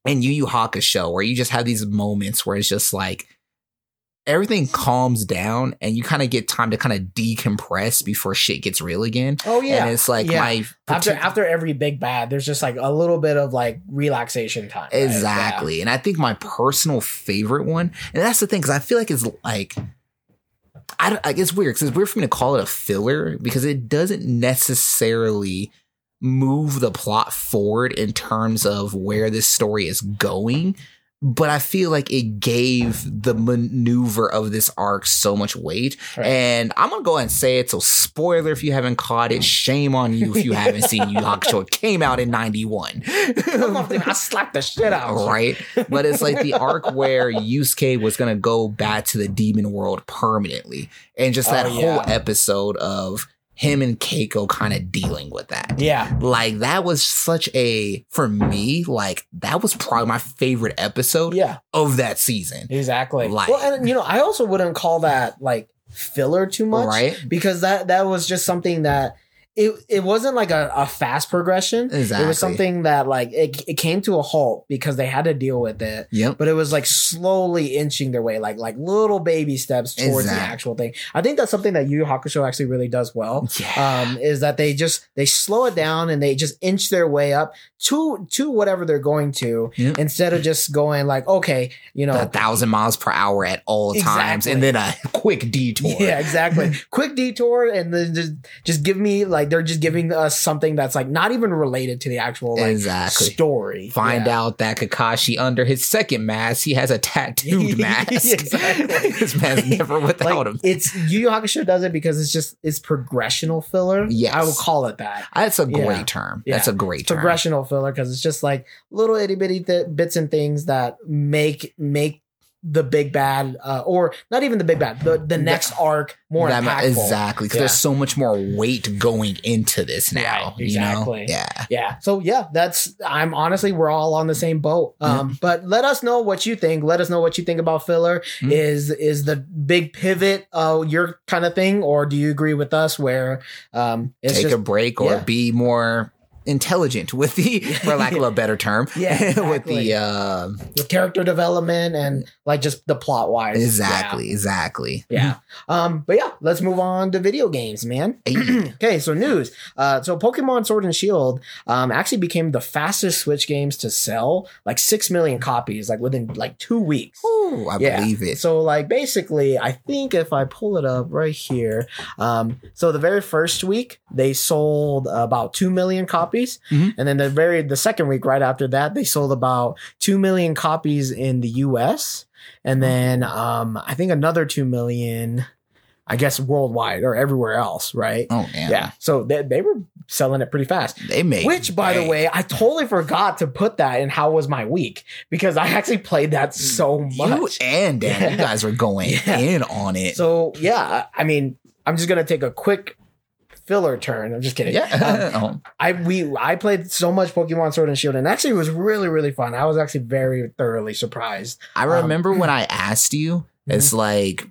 in Yu Yu Hakusho where you just have these moments where it's just like everything calms down and you kind of get time to kind of decompress before shit gets real again. Oh yeah. And it's like Yeah. my after after every big bad, there's just like a little bit of like relaxation time. right? Exactly. And I think my personal favorite one, and that's the thing, because I feel like it's like, I, don't- like it's weird because it's weird for me to call it a filler because it doesn't necessarily move the plot forward in terms of where this story is going. But I feel like it gave the maneuver of this arc so much weight. Right. And I'm going to go ahead and say it. So, spoiler if you haven't caught it, shame on you if you haven't seen Yu Hakusho. It came out in 91. I slapped the shit out. right? But it's like the arc where Yusuke was gonna go back to the demon world permanently, and just that Oh, whole episode of him and Keiko kind of dealing with that. Yeah. Like that was such a for me, like that was probably my favorite episode Yeah. of that season. Exactly. Like- well, and you know, I also wouldn't call that like filler too much, Right? Because that that was just something that it it wasn't like a, a fast progression. Exactly. It was something that like it, it came to a halt because they had to deal with it. Yep. But it was like slowly inching their way, like like little baby steps towards the actual thing. I think that's something that Yu Yu Hakusho actually really does well. Yeah. Um, is that they just they slow it down and they just inch their way up to to whatever they're going to Yep. instead of just going like okay you know a thousand miles per hour at all times, and then a quick detour. Yeah, exactly. Quick detour, and then just just give me like they're just giving us something that's like not even related to the actual like exactly. story. Find Yeah. out that Kakashi, under his second mask, he has a tattooed mask. Exactly. this man's never without Like, him. it's Yu Yu Hakusho does it because it's just it's progressional filler. Yes. I will call it that. That's a great Yeah. term. Yeah. That's a great term. Progressional filler because it's just like little itty bitty th- bits and things that make make the big bad uh, or not even the big bad the the next arc more That impactful. exactly. Because Yeah. there's so much more weight going into this now. Right, exactly. You know? Yeah. Yeah. So yeah, that's I'm honestly we're all on the same boat. Um but let us know what you think. Let us know what you think about filler. Mhm. Is is the big pivot uh your kind of thing or do you agree with us where um it's Take just a break or be more intelligent with the, for lack of a better term, Yeah, with the uh, the character development and like just the plot wise. exactly, exactly. Yeah. yeah. Um but yeah, let's move on to video games, man. Okay, so news. Uh, so Pokemon Sword and Shield um, actually became the fastest Switch games to sell, like six million copies, like within like two weeks. Ooh, I Yeah. believe it. So like basically, I think if I pull it up right here, um, so the very first week they sold about two million copies, Mhm. and then the very the second week right after that they sold about two million copies in the U.S. and then um, I think another two million, I guess worldwide or everywhere else, right? Oh yeah, Yeah, so they, they were selling it pretty fast. They made Which, by the way, I totally forgot to put that in how was my week because I actually played that so much. you and Dan, Yeah. you guys were going Yeah. in on it. So yeah, I mean, I'm just gonna take a quick filler turn. I'm just kidding. Um, yeah, Oh, I we I played so much Pokemon Sword and Shield, and actually it was really really fun. I was actually very thoroughly surprised. I Um, remember when I asked you, it's like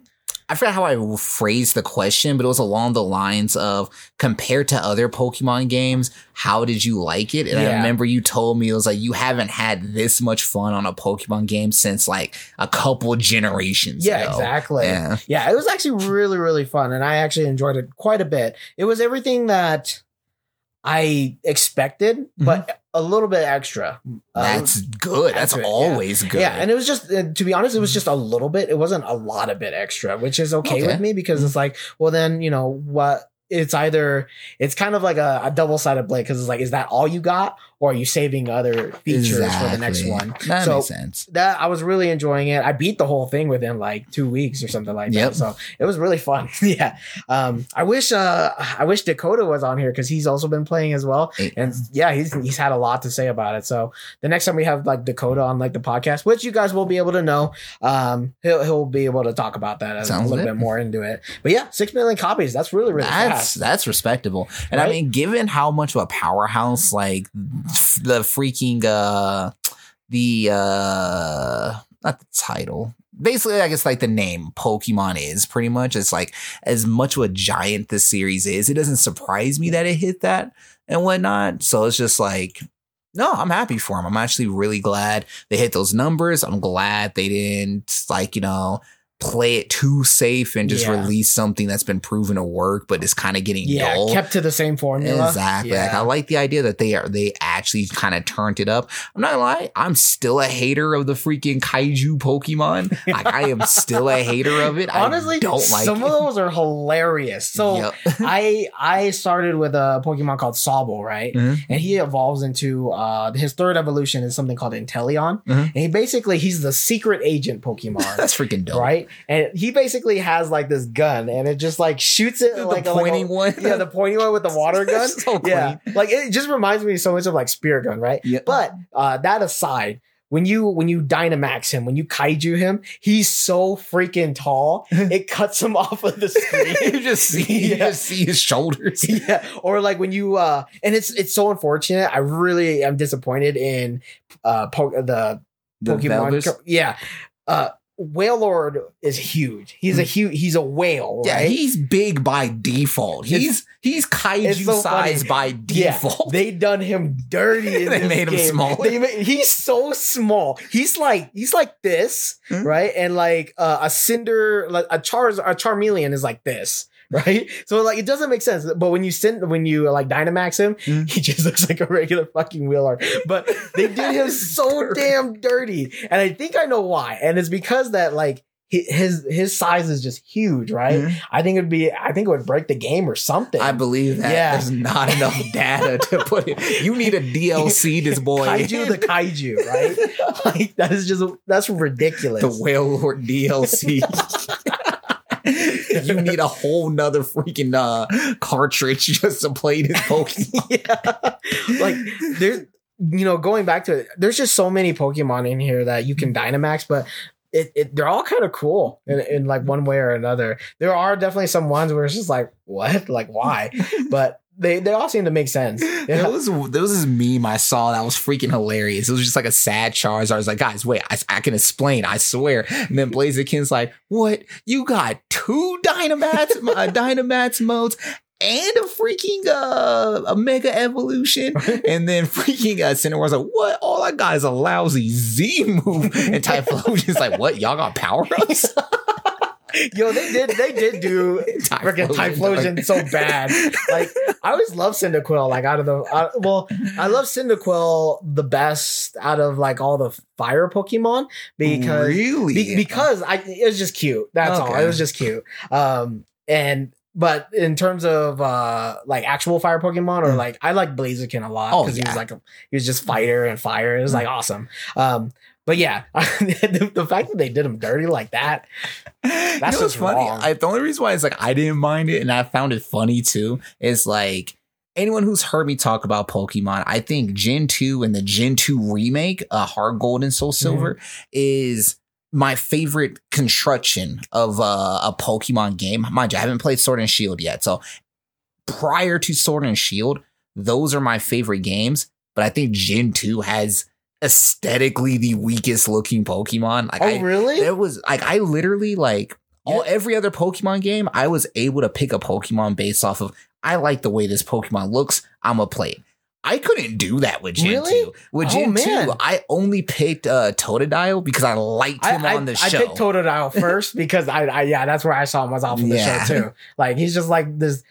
I forgot how I phrased the question, but it was along the lines of compared to other Pokemon games, how did you like it? And I remember you told me it was like you haven't had this much fun on a Pokemon game since like a couple generations. Yeah, ago. exactly. Yeah. Yeah, it was actually really really fun, and I actually enjoyed it quite a bit. It was everything that I expected, but a little bit extra. Mm-hmm. That's good. That's yeah. always good. Yeah, and it was just uh, to be honest, it was just a little bit. It wasn't a lot of bit extra, which is okay, Okay. with me because it's like, well, then you know what? It's either it's kind of like a, a double sided blade because it's like, is that all you got, or are you saving other features for the next one? That So- makes sense. That I was really enjoying it. I beat the whole thing within like two weeks or something like Yep. that. So it was really fun. yeah. Um, I wish uh I wish Dakota was on here because he's also been playing as well. Hey. And yeah, he's he's had a lot to say about it. So the next time we have like Dakota on like the podcast, which you guys will be able to know, um, he'll he'll be able to talk about that as a little bit more into it. But yeah, six million copies. That's really really that's fast. that's respectable. And I mean, given how much of a powerhouse like the freaking uh the uh not the title. Basically, I guess like the name Pokemon is pretty much. It's like as much of a giant this series is, it doesn't surprise me that it hit that and whatnot. So it's just like no, I'm happy for them. I'm actually really glad they hit those numbers. I'm glad they didn't like, you know, play it too safe and just Yeah. release something that's been proven to work, but it's kind of getting yeah, dull. kept to the same formula. Exactly. Like I like the idea that they are they actually kind of turned it up. I'm not gonna lie, I'm still a hater of the freaking kaiju Pokemon. like I am still a hater of it. Honestly, I don't like some it. of those are hilarious. So Yep. I I started with a Pokemon called Sobble, right? Mhm. And he evolves into uh his third evolution is something called Inteleon. Mhm. And he basically he's the secret agent Pokemon. That's freaking dope. Right? And he basically has like this gun and it just like shoots it The like a- pointing like one. Yeah, the pointing one with the water gun. so yeah. Like it just reminds me so much of like Spear Gun, right? Yeah. But uh that aside, when you when you Dynamax him, when you kaiju him, he's so freaking tall, it cuts him off of the screen. you just see you just see his shoulders. yeah or like when you uh and it's it's so unfortunate i really am disappointed in uh po- the The pokemon Velvers? yeah uh Wailord is huge. He's a huge. He's a whale, Yeah, right? he's big by default. It's- He's he's kaiju so size funny. by Yeah, default. they done him dirty. In They made him game. smaller. They ma- he's so small. He's like he's like this, Hmm. right? And like uh, a cinder, like a char, a charmeleon is like this, right? So like it doesn't make sense. But when you send when you like Dynamax him, Hmm. he just looks like a regular fucking wheeler. But they did him so damn dirty, and I think I know why. And it's because that like. His his size is just huge, right? Mhm. I think it'd be. I think it would break the game or something. I believe that Yeah. there's not enough data to put it. You need a DLC this boy. kaiju the kaiju, right? like that is just that's ridiculous. the Whale Lord DLC. you need a whole nother freaking uh, cartridge just to play this Pokemon. yeah. Like there's you know, going back to it, there's just so many Pokemon in here that you can Dynamax, but it, it they're all kind of cool in, in like one way or another. There are definitely some ones where it's just like, what? Like why? But they they all seem to make sense. There was there was this meme I saw that was freaking hilarious. It was just like a sad Charizard. I was like, guys, wait, I, I can explain. I swear. And then Blaziken's like, what? You got two Dynamax, uh, Dynamax modes. And a freaking uh, a mega evolution, and then freaking uh, Cinnabar's like, "What? All I got is a lousy Z move." And Typhlosion's like, "What? Y'all got power ups?" Yo, they did they did do freaking Typhlosion so bad. Like I always love Cyndaquil. Like out of the uh, well, I love Cyndaquil the best out of like all the fire Pokemon because really, be- because I it was just cute. That's all. It was just cute. Um and but in terms of uh like actual fire Pokemon or Mm. like I like Blaziken a lot Oh, because he was like a, he was just fighter and fire. It was Mm. like awesome. Um but yeah, the, the fact that they did him dirty like that, That's That's what's just funny. I, the only reason why it's like I didn't mind it and I found it funny too is like anyone who's heard me talk about Pokemon, I think Gen 2 and the Gen 2 remake, uh, Heart Gold and Soul Silver, is my favorite construction of uh, a Pokemon game. Mind you, I haven't played Sword and Shield yet. So prior to Sword and Shield, those are my favorite games. But I think Gen 2 has aesthetically the weakest looking Pokemon. Like oh I, really? It was like I literally like all every other Pokemon game, I was able to pick a Pokemon based off of I like the way this Pokemon looks. I'm a play. it. I couldn't do that with Gen Really? 2. With Oh, Gen man. 2, I only picked uh Totodile because I liked him I, on the I show. I picked Totodile first because I, I yeah that's where I saw him was off of the Yeah. show too. Like he's just like this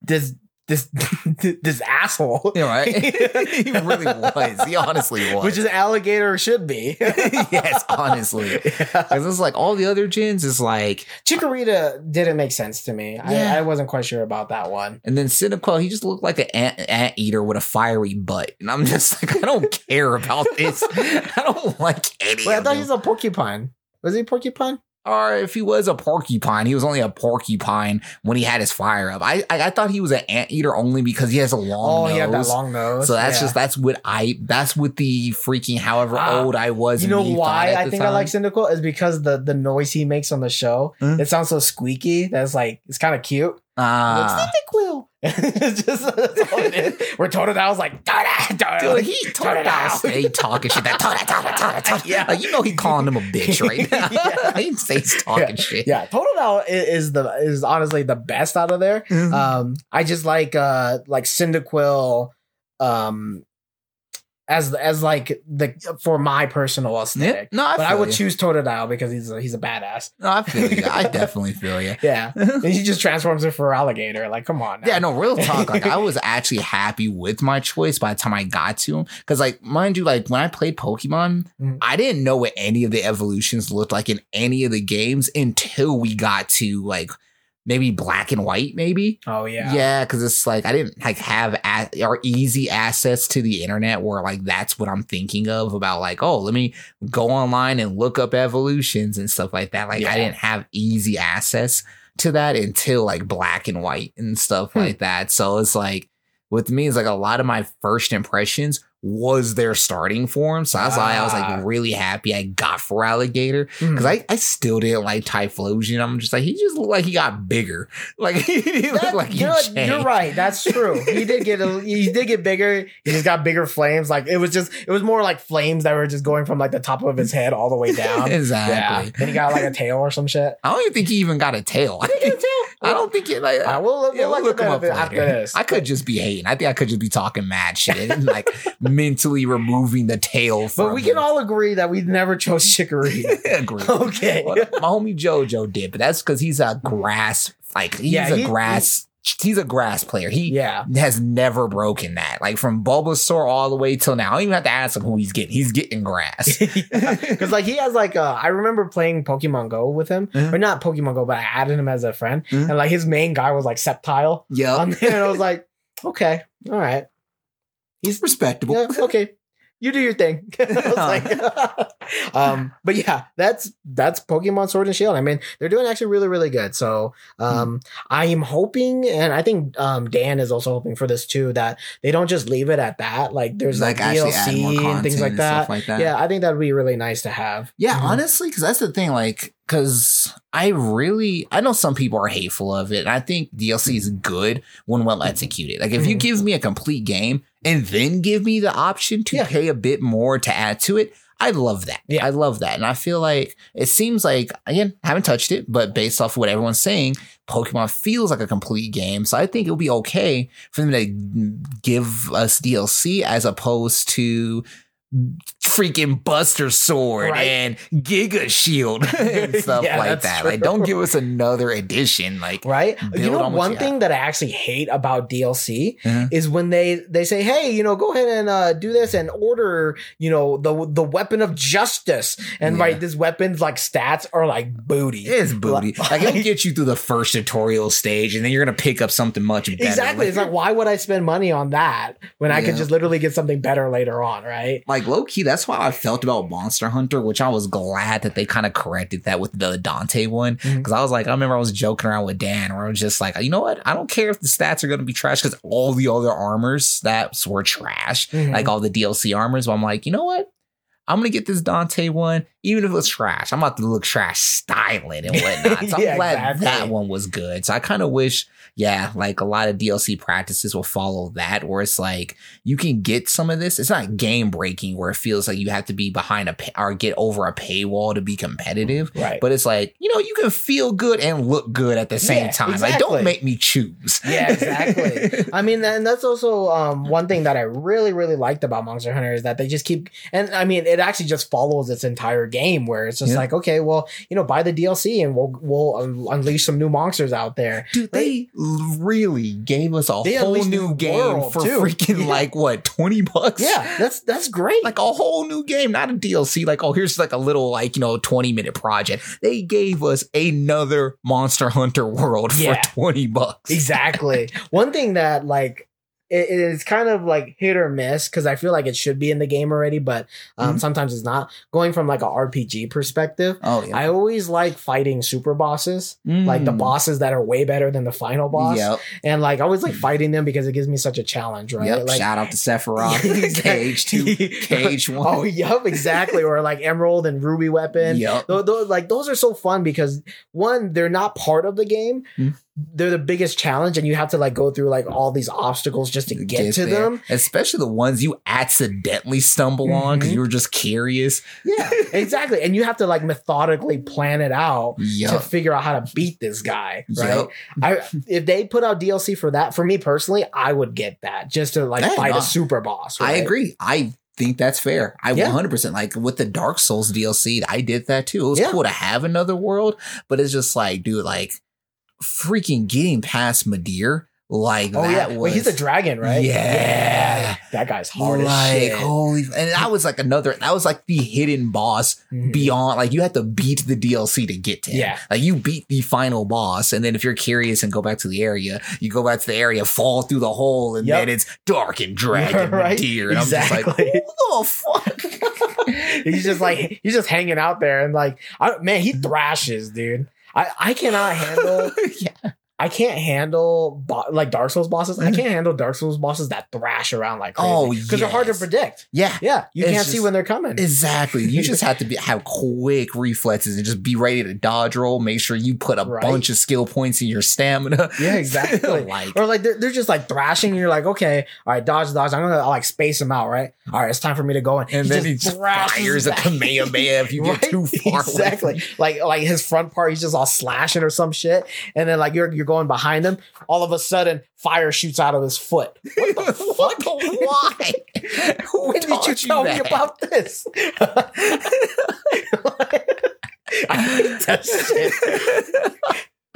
this this this asshole. You know, right? he really was. He honestly was. Which is alligator should be. yes, honestly. Yeah. Because it's like all the other gins is like, Chikorita didn't make sense to me. Yeah. I, I wasn't quite sure about that one. and then Cyndaquil, he just looked like an ant, ant eater with a fiery butt. And I'm just like, I don't care about this. I don't like any Wait, I thought them. he was a porcupine. Was he a porcupine? Or if he was a porcupine, he was only a porcupine when he had his fire up. I I, I thought he was an anteater only because he has a long Oh, nose. he had that long nose. so that's Yeah. just that's what I that's what the freaking however Ah, old I was. You know why I think I like Cyndaquil is because the the noise he makes on the show. Hmm? It sounds so squeaky. That's like it's kind of cute. Ah. Cyndaquil. it's just that's all it is. Where Totodile's like Toda, Toda. Dude, he Totodile stay talking shit. That Toda, Toda, Toda. Yeah. Like, you know he calling him a bitch right now. Yeah. he stays talking shit. Yeah, Totodile is the is honestly the best out of there. Mhm. Um, I just like uh like Cyndaquil, um, as as like the for my personal Yeah. aesthetic. No, I but I would you. choose Totodile because he's a, he's a badass. No, I feel you. I definitely feel you. Yeah, he just transforms it Feraligatr. Like, come on. now. Yeah, no, real talk. Like, I was actually happy with my choice by the time I got to him. Because, like, mind you, like, when I played Pokemon, Mhm. I didn't know what any of the evolutions looked like in any of the games until we got to, like, maybe black and white, maybe. Oh yeah. Yeah, because it's like I didn't like have a- or easy access to the internet where like that's what I'm thinking of about like oh let me go online and look up evolutions and stuff like that. Like Yeah. I didn't have easy access to that until like black and white and stuff Hmm. like that. So it's like with me, it's like a lot of my first impressions was their starting form. So that's why I was Ah. like really happy I got Feraligatr because I, I still didn't like Typhlosion. I'm just like he just looked like he got bigger. Like he That- look like he you know what? changed. You're right. That's true. He did get a, he did get bigger. He just got bigger flames. Like it was just it was more like flames that were just going from like the top of his head all the way down. exactly. Yeah. Then he got like a tail or some shit. I don't even think he even got a tail. I, think, I don't think it like. We'll, we'll, yeah, we'll look him up after this. I could just be hating. I think I could just be talking mad shit and like mentally removing the tail. but we can him. all agree that we never chose chicory. agree. okay. Well, my homie Jojo did, but that's because he's a grass. Like he's Yeah, a he- grass. He's a grass player. He Yeah. has never broken that. Like from Bulbasaur all the way till now. I don't even have to ask him who he's getting. He's getting grass. Because like he has like uh, I remember playing Pokemon Go with him, Uh-huh. or not Pokemon Go, but I added him as a friend, Uh-huh. and like his main guy was like Sceptile Yeah. and I was like, okay, all right, He's respectable. yeah, okay, you do your thing. Like, um, but yeah, that's that's Pokemon Sword and Shield. I mean, they're doing actually really really good. So um, I am hoping, and I think um, Dan is also hoping for this too, that they don't just leave it at that. Like there's like, more DLC and things like and that. like that. Yeah, I think that would be really nice to have. Yeah, Mhm. honestly, because that's the thing. Like, because I really, I know some people are hateful of it. And I think DLC is good when well executed. Like, if you Mhm. give me a complete game and then give me the option to Yeah. pay a bit more to add to it, I love that. Yeah. I love that. And I feel like it seems like, again, haven't touched it, but based off of what everyone's saying, Pokemon feels like a complete game. So I think it'll be okay for them to give us DLC as opposed to freaking Buster Sword Right. and Giga Shield and stuff Yeah, like that. true. Like, don't give us another edition. Like, right you know on one you thing that i actually hate about dlc Uh-huh. is when they they say hey you know go ahead and uh, do this and order you know the the weapon of justice and Yeah. right this weapon's like stats are like booty it's booty. Like, it'll get you through the first tutorial stage, and then you're gonna pick up something much better. exactly it's like why would i spend money on that when i could just literally get something better later on right like low key, that's how I felt about Monster Hunter, which I was glad that they kind of corrected that with the Dante one. Because I was like, I remember I was joking around with Dan, where I was just like, you know what? I don't care if the stats are going to be trash because all the other armors stats were trash, Mhm. like all the DLC armors. But I'm like, you know what? I'm gonna get this Dante one, even if it's trash. I'm about to look trash styling and whatnot. So I'm Yeah, glad exactly. that one was good. So I kind of wish, yeah, like a lot of DLC practices will follow that, where it's like you can get some of this. It's not game breaking where it feels like you have to be behind a pay- or get over a paywall to be competitive. right But it's like you know you can feel good and look good at the same Yeah, time. Like don't make me choose. Yeah, exactly. I mean, and that's also um, one thing that I really, really liked about Monster Hunter is that they just keep, and I mean, it actually just follows its entire game where it's just Yeah. like, okay, well, you know, buy the DLC and we'll we'll un- unleash some new monsters out there. Dude, they really gave us a They whole new game for too. freaking Yeah. like what twenty bucks. Yeah, that's that's great. like a whole new game, not a DLC. Like, oh, here's like a little like you know twenty minute project. They gave us another Monster Hunter world for twenty bucks. exactly. One thing that like it it is kind of like hit or miss because I feel like it should be in the game already, but um, Mhm. sometimes it's not. Going from like a RPG perspective, Oh yeah, I always like fighting super bosses. like the Mm. bosses that are way better than the final boss. Yep. And like I always like fighting them because it gives me such a challenge, right? Yep. Like Shout out to Sephiroth. Cage Two, Cage One. Oh, yep, exactly. or like Emerald and Ruby Weapon. Yep. Tho- tho- like those are so fun because one, they're not part of the game. Hmm. They're the biggest challenge, and you have to like go through like all these obstacles just to get, to there. them. especially the ones you accidentally stumble on because mm-hmm. you were just curious. Yeah, exactly. And you have to like methodically plan it out to figure out how to beat this guy, right? Yep. I if they put out DLC for that, for me personally, I would get that just to like fight no. a super boss. I agree. I think that's fair. I Yeah. 100% like with the Dark Souls DLC, I did that too. It was Yeah. cool to have another world, but it's just like, dude, like freaking getting past Midir, like Oh that yeah, was wait, he's a dragon, right? Yeah. that guy's hard as like shit. holy, and that was like another. That was like the hidden boss Mhm. beyond. Like you had to beat the DLC to get to him. Yeah. like you beat the final boss, and then if you're curious and go back to the area, you go back to the area, fall through the hole, and Yep. then it's dark and dragon Right? deer, and I'm just like, Exactly. who the fuck? he's just like he's just hanging out there and like I, man, he thrashes, dude. I I cannot handle yeah. I can't handle bo- like Dark Souls bosses. I Mhm. can't handle Dark Souls bosses that thrash around like crazy. Oh, because they're hard to predict. Yeah. Yeah, you It's can't see when they're coming. Exactly. You just have to be have quick reflexes and just be ready to dodge roll. Make sure you put a Right. bunch of skill points in your stamina. Yeah, exactly. like or like they're, they're just like thrashing, and you're like, okay, all right, dodge, dodge. I'm gonna like space them out, right? All right, it's time for me to go in. and then he just fires a back. kamehameha if you Right? get too far. away Exactly. Like like his front part, he's just all slashing or some shit, and then like you're you're going behind him. All of a sudden, fire shoots out of his foot. What the fuck? Why? Who When did you tell me about this? I hate that shit.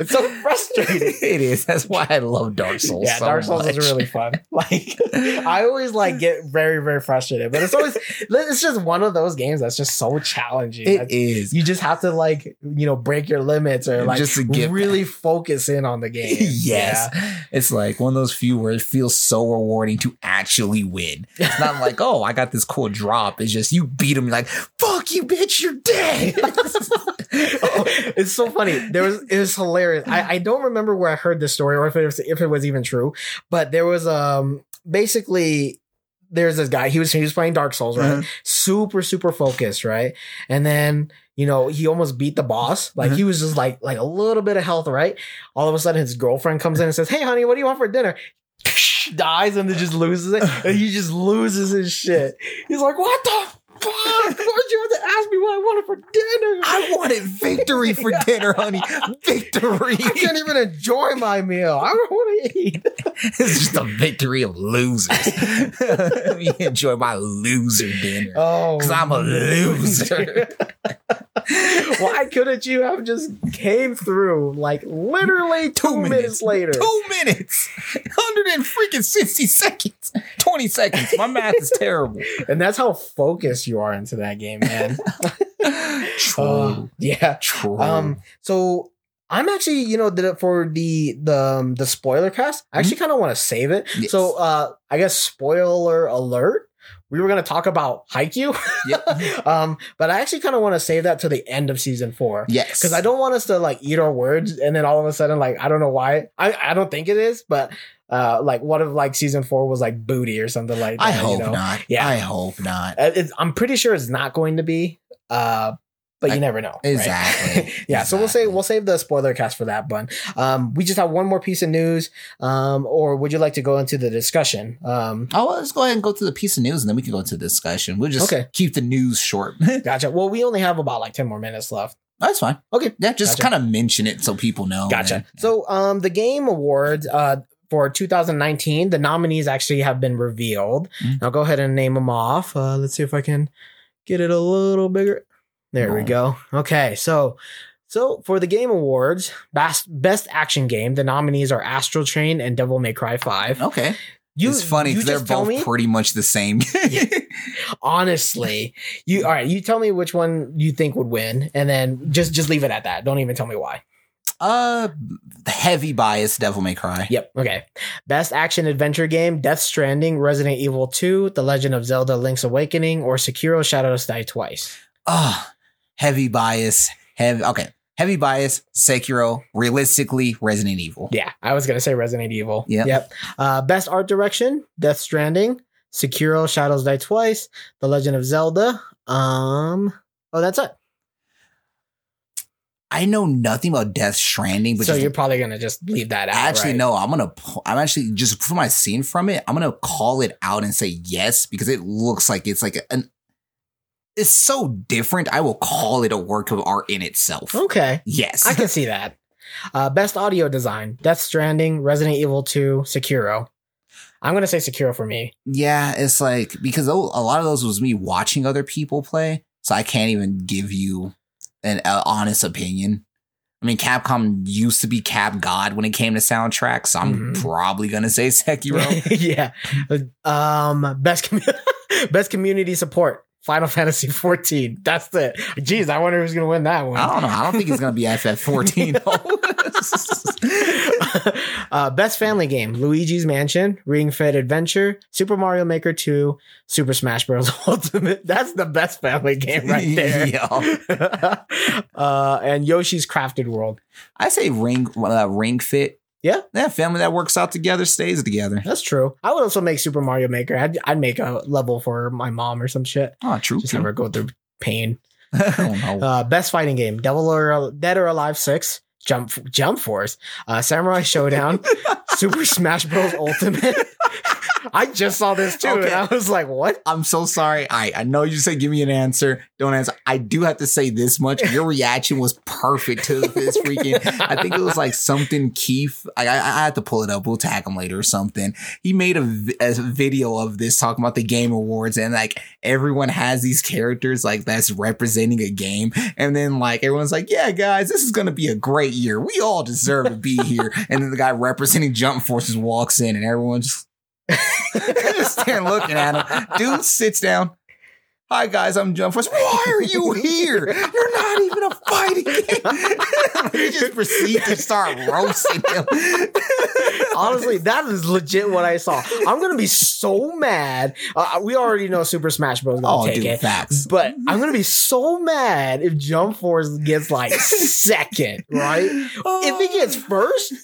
It's so frustrating. it is. That's why I love Dark Souls. Yeah, so Dark Souls much. is really fun. Like I always like get very very frustrated, but it's always it's just one of those games that's just so challenging. It That's- is. you just have to like you know break your limits or like Just really focus in on the game. yes. It's like one of those few where it feels so rewarding to actually win. It's not like, oh, I got this cool drop. It's just you beat him, like, fuck you, bitch, you're dead. Oh, it's so funny. There was it was hilarious. I, I don't remember where I heard this story or if it was if it was even true, but there was um basically there's this guy. He was he was playing Dark Souls, right? Mhm. Super super focused, right? And then you know he almost beat the boss. Like Mhm. he was just like like a little bit of health, right? All of a sudden his girlfriend comes in and says, "Hey, honey, what do you want for dinner?" Dies and then just loses it. And he just loses his shit. He's like, "What the fuck? Why'd you have to ask me I wanted for dinner?" I wanted victory for dinner, honey. Victory. I can't even enjoy my meal. I don't want to eat. It's just a victory of losers. Let me enjoy my loser dinner. Oh, Because I'm a loser. Why couldn't you have just came through like literally two, Two minutes. minutes. later? Two minutes. 100 and freaking 60 seconds. 20 seconds. My math is terrible. And that's how focused you are into that game, man. True. Uh, yeah. True. Um. So I'm actually, you know, the, for the the um, the spoiler cast, I actually kind of want to save it. Yes. So, uh, I guess spoiler alert. We were gonna talk about Haikyuu, Yep. um, but I actually kind of want to save that to the end of season four. yes. because I don't want us to like eat our words and then all of a sudden like I don't know why I I don't think it is but uh like what if like season four was like booty or something like that I you hope know? not. Yeah. I hope not. Uh, it's, I'm pretty sure it's not going to be uh but you I- never know right? Exactly. yeah so we'll say we'll save the spoiler cast for that one um we just have one more piece of news um or would you like to go into the discussion um Oh, well, let's go ahead and go to the piece of news and then we can go into the discussion. We'll just Okay. keep the news short. gotcha well we only have about like 10 more minutes left That's fine. okay Yeah, just Gotcha. kind of mention it so people know. Gotcha. So, um, the Game Awards, uh, for 2019, the nominees actually have been revealed. Mhm. I'll go ahead and name them off. Uh, let's see if I can get it a little bigger. There we go. Okay, so so for the Game Awards, best best action game, the nominees are Astral Chain and Devil May Cry 5. Okay. You, it's funny because they're both me, pretty much the same. honestly. You all right? You tell me which one you think would win, and then just just leave it at that. Don't even tell me why. Uh, heavy bias, Devil May Cry. Yep. Okay. Best action adventure game: Death Stranding, Resident Evil 2, The Legend of Zelda: Link's Awakening, or Sekiro: Shadows Die Twice. Ah, heavy bias. Heavy. Okay. Heavy bias, Sekiro, realistically, Resident Evil. Yeah, I was gonna say Resident Evil. Yep. Yep. Uh, best art direction: Death Stranding, Sekiro: Shadows Die Twice, The Legend of Zelda. Um. Oh, that's it. I know nothing about Death Stranding, but so just- you're probably gonna just leave that out. actually right? no. I'm gonna. I'm actually just from my scene from it. I'm gonna call it out and say yes because it looks like it's like an. It's so different. I will call it a work of art in itself. Okay. Yes. I can see that. Uh, best audio design: Death Stranding, Resident Evil 2, Sekiro. I'm gonna say Sekiro for me. Yeah, it's like because a lot of those was me watching other people play, so I can't even give you an uh, honest opinion. I mean, Capcom used to be Cap God when it came to soundtracks, so I'm Mhm. probably gonna say Sekiro. yeah. Um. Best commu- best community support. Final Fantasy 14. That's the. Jeez, I wonder who's gonna win that one. I don't know. I don't think it's gonna be FF14 though. uh, best family game: Luigi's Mansion, Ring Fit Adventure, Super Mario Maker 2, Super Smash Bros. Ultimate. That's the best family game right there. Uh, and Yoshi's Crafted World. I say Ring uh, Ring Fit Yeah. Yeah, family that works out together stays together. That's true. I would also make Super Mario Maker. I'd, I'd make a level for my mom or some shit. Oh, true. Just have her go through pain. oh no. Uh, best fighting game: Devil or Dead or Alive Six, Jump Jump Force, uh, Samurai Shodown, Super Smash Bros. Ultimate. I just saw this too, Okay. and I was like, "What?" I'm so sorry. I I know you said give me an answer. Don't answer. I do have to say this much. Your reaction was perfect to this freaking. I think it was like something Keith. I I, I had to pull it up. We'll tag him later or something. He made a, a video of this talking about the game awards and like everyone has these characters like that's representing a game, and then like everyone's like, yeah, guys, this is gonna be a great year. We all deserve to be here. and then the guy representing Jump Forces walks in, and everyone's just stand looking at him. Dude sits down. Hi guys, I'm Jump Force. Why are you here? You're not even a fighting game. he just proceeds to start roasting him. Honestly, that is legit what I saw. I'm gonna be so mad. Uh, we already know Super Smash Bros. gonna oh, take dude, it. facts. But I'm gonna be so mad if Jump Force gets like second, right? If he gets first,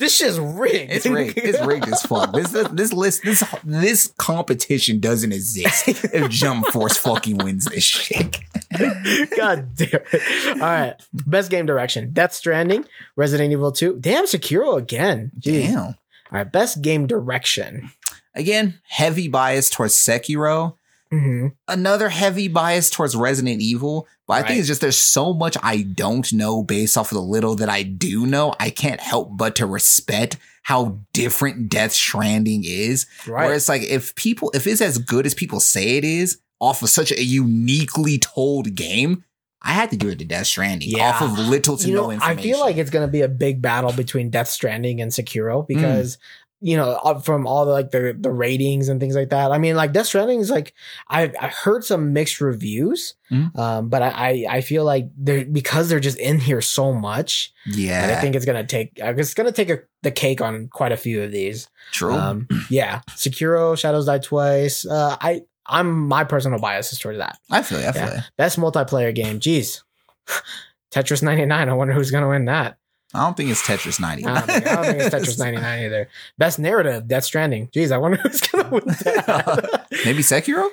this shit's rigged. It's rigged. It's rigged as fuck. This this list this this competition doesn't exist if Jump Force fucking wins this shit. God damn it. All right. Best game direction. Death Stranding, Resident Evil 2. Damn, Sekiro again. Jeez. Damn. All right. Best game direction. Again, heavy bias towards Sekiro. Hmm another heavy bias towards Resident Evil, but I Right. think it's just there's so much I don't know based off of the little that I do know. I can't help but to respect how different Death Stranding is. Right. Where it's like if people if it's as good as people say it is off of such a uniquely told game, I had to do it to Death Stranding Yeah. off of little to you no know, I feel like it's going to be a big battle between Death Stranding and. Sekiro because. You know, from all the like the the ratings and things like that. I mean, like Death Stranding is like I I heard some mixed reviews, Mhm. um, but I, I feel like they're because they're just in here so much. yeah, I think it's gonna take uh, it's gonna take a, the cake on quite a few of these. true. Um, yeah, Sekiro, Shadows Die Twice. Uh, I I'm my personal bias is towards that. I feel you. I feel yeah. you. Best multiplayer game. Jeez, Tetris 99. I wonder who's gonna win that. I don't think it's Tetris 90. I don't think, I don't think it's Tetris 99 either. Best narrative. Death Stranding. Jeez, I wonder who's gonna win that. Maybe Sekiro?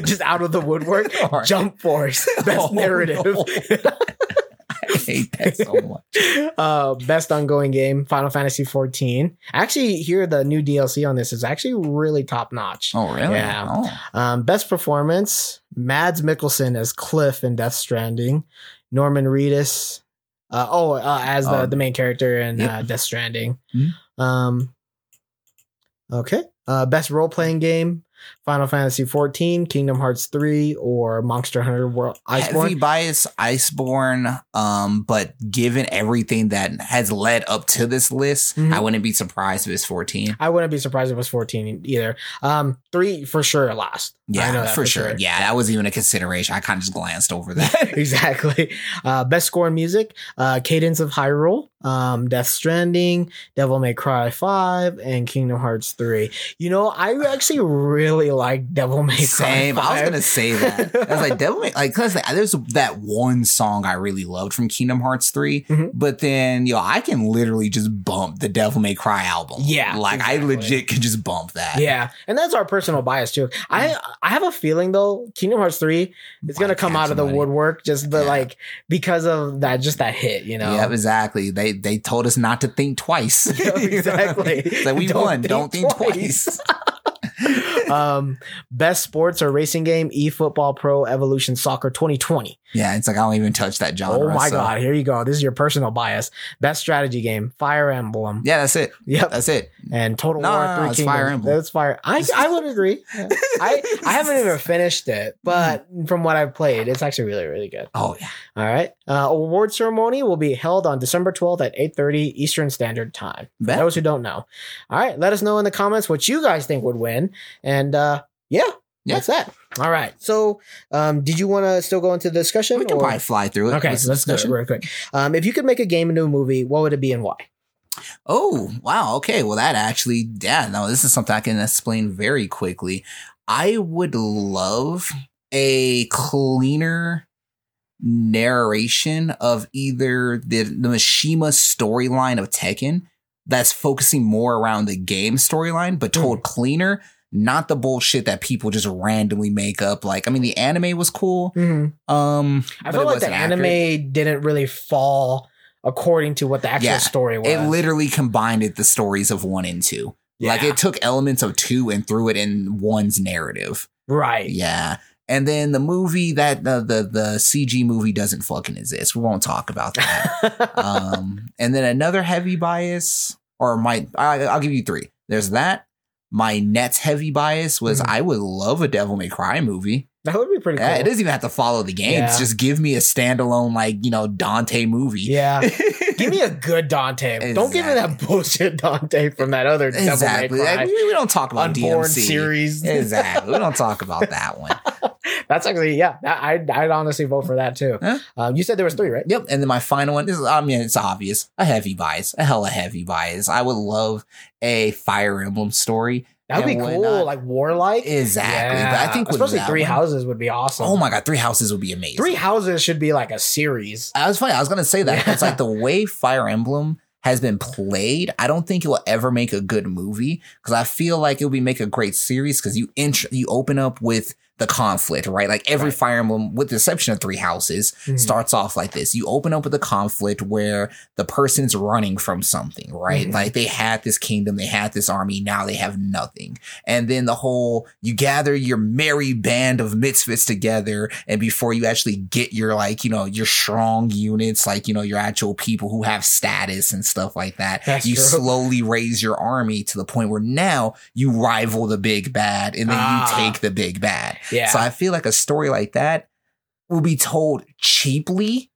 Just out of the woodwork. Right. Jump Force. Best Oh, narrative. no. I hate that so much. uh best ongoing game final fantasy 14 actually here the new dlc on this is actually really top notch Oh, really? Yeah. Oh. um best performance mads mikkelsen as cliff in death stranding norman reedus uh, oh uh, as the, Oh. the main character in Yep. uh, death stranding Mhm. um okay uh best role-playing game final fantasy 14 kingdom hearts 3 or monster hunter world Heavy iceborne bias, Iceborne. Um, but given everything that has led up to this list, Mhm. I wouldn't be surprised if it's 14. I wouldn't be surprised if it was 14 either. Um, three for sure last. I Yeah, know that for, sure. Yeah, that was even a consideration. I kind of just glanced over that. exactly. Uh, best score in music, uh, Cadence of Hyrule, um, Death Stranding, Devil May Cry 5, and Kingdom Hearts 3. You know, I actually really like Devil May Cry Same. 5. I was gonna say that. I was like, Devil May, like, cause like, there's that one song I really loved from Kingdom Hearts 3, Mhm. but then, yo, I can literally just bump the Devil May Cry album. Yeah, Like, I legit can just bump that. Yeah, and that's our personal bias too. I I have a feeling though, Kingdom Hearts three is gonna come out of the woodwork just the Yeah. like because of that just that hit, you know. Yeah, exactly. They they told us not to think twice. Yeah, exactly. Like we Don't won. think Don't think twice. twice. um, best sports or racing game: eFootball Pro Evolution Soccer 2020. Yeah, it's like I don't even touch that genre. oh my so- god, here you go. This is your personal bias. Best strategy game: Fire Emblem. Yeah, that's it. Yep, That's it. and Total No, War no, no, Three it's Kingdoms. Fire Emblem. That's Fire. I I would agree. I I haven't even finished it, but from what I've played, it's actually really really good. Oh yeah. All right. Uh, award ceremony will be held on December 12th at 8:30 Eastern Standard Time. For those who don't know. All right, let us know in the comments what you guys think would win and uh yeah, Yeah. that's that. All right. So, um did you want to still go into the discussion We can or- probably fly through it. Okay, so let's do it real quick. Um if you could make a game into a movie, what would it be and why? Oh, wow. Okay. Well, that actually, yeah, no, this is something I can explain very quickly. I would love a cleaner narration of either the, the Mishima storyline of Tekken that's focusing more around the game storyline, but told Hmm. cleaner, not the bullshit that people just randomly make up. Like, I mean, the anime was cool. Mhm. Um, I feel like the anime accurate. didn't really fall according to what the actual Yeah, story was. It literally combined it, the stories of one and two. Like it took elements of two and threw it in one's narrative. right. Yeah. And then the movie that the the, the CG movie doesn't fucking exist. We won't talk about that. um, and then another heavy bias, or my I, I'll give you three. There's that. My next heavy bias was Mhm. I would love a Devil May Cry movie. That would be pretty cool. Yeah, it doesn't even have to follow the games. Yeah. Just give me a standalone like you know Dante movie. Yeah. Give me a good Dante. Don't give me that bullshit Dante from that other exactly. Devil May Cry we, we don't talk about unborn DMC. series. Exactly. We don't talk about that one. That's actually yeah. I'd I'd honestly vote for that too. Huh? Um, you said there was three, right? Yep. And then my final one is, I mean, it's obvious. A heavy bias. A hella heavy bias. I would love a Fire Emblem story. That would be cool, whatnot. like warlike. Exactly. But I think especially three one- houses would be awesome. Oh my God. Three Houses would be amazing. Three houses should be like a series. I was funny. I was going to say that. Yeah. It's like the way Fire Emblem has been played. I don't think it will ever make a good movie because I feel like it would be make a great series because you int- you open up with the conflict, right? Like every Right. Fire Emblem, with the exception of Three Houses, Mhm. starts off like this. You open up with a conflict where the person's running from something, right? Mhm. Like they had this kingdom, they had this army, now they have nothing. And then the whole, you gather your merry band of misfits together. And before you actually get your, like, you know, your strong units, like, you know, your actual people who have status and stuff like that, That's you true. slowly raise your army to the point where now you rival the big bad and then Ah. you take the big bad. Yeah. So I feel like a story like that will be told cheaply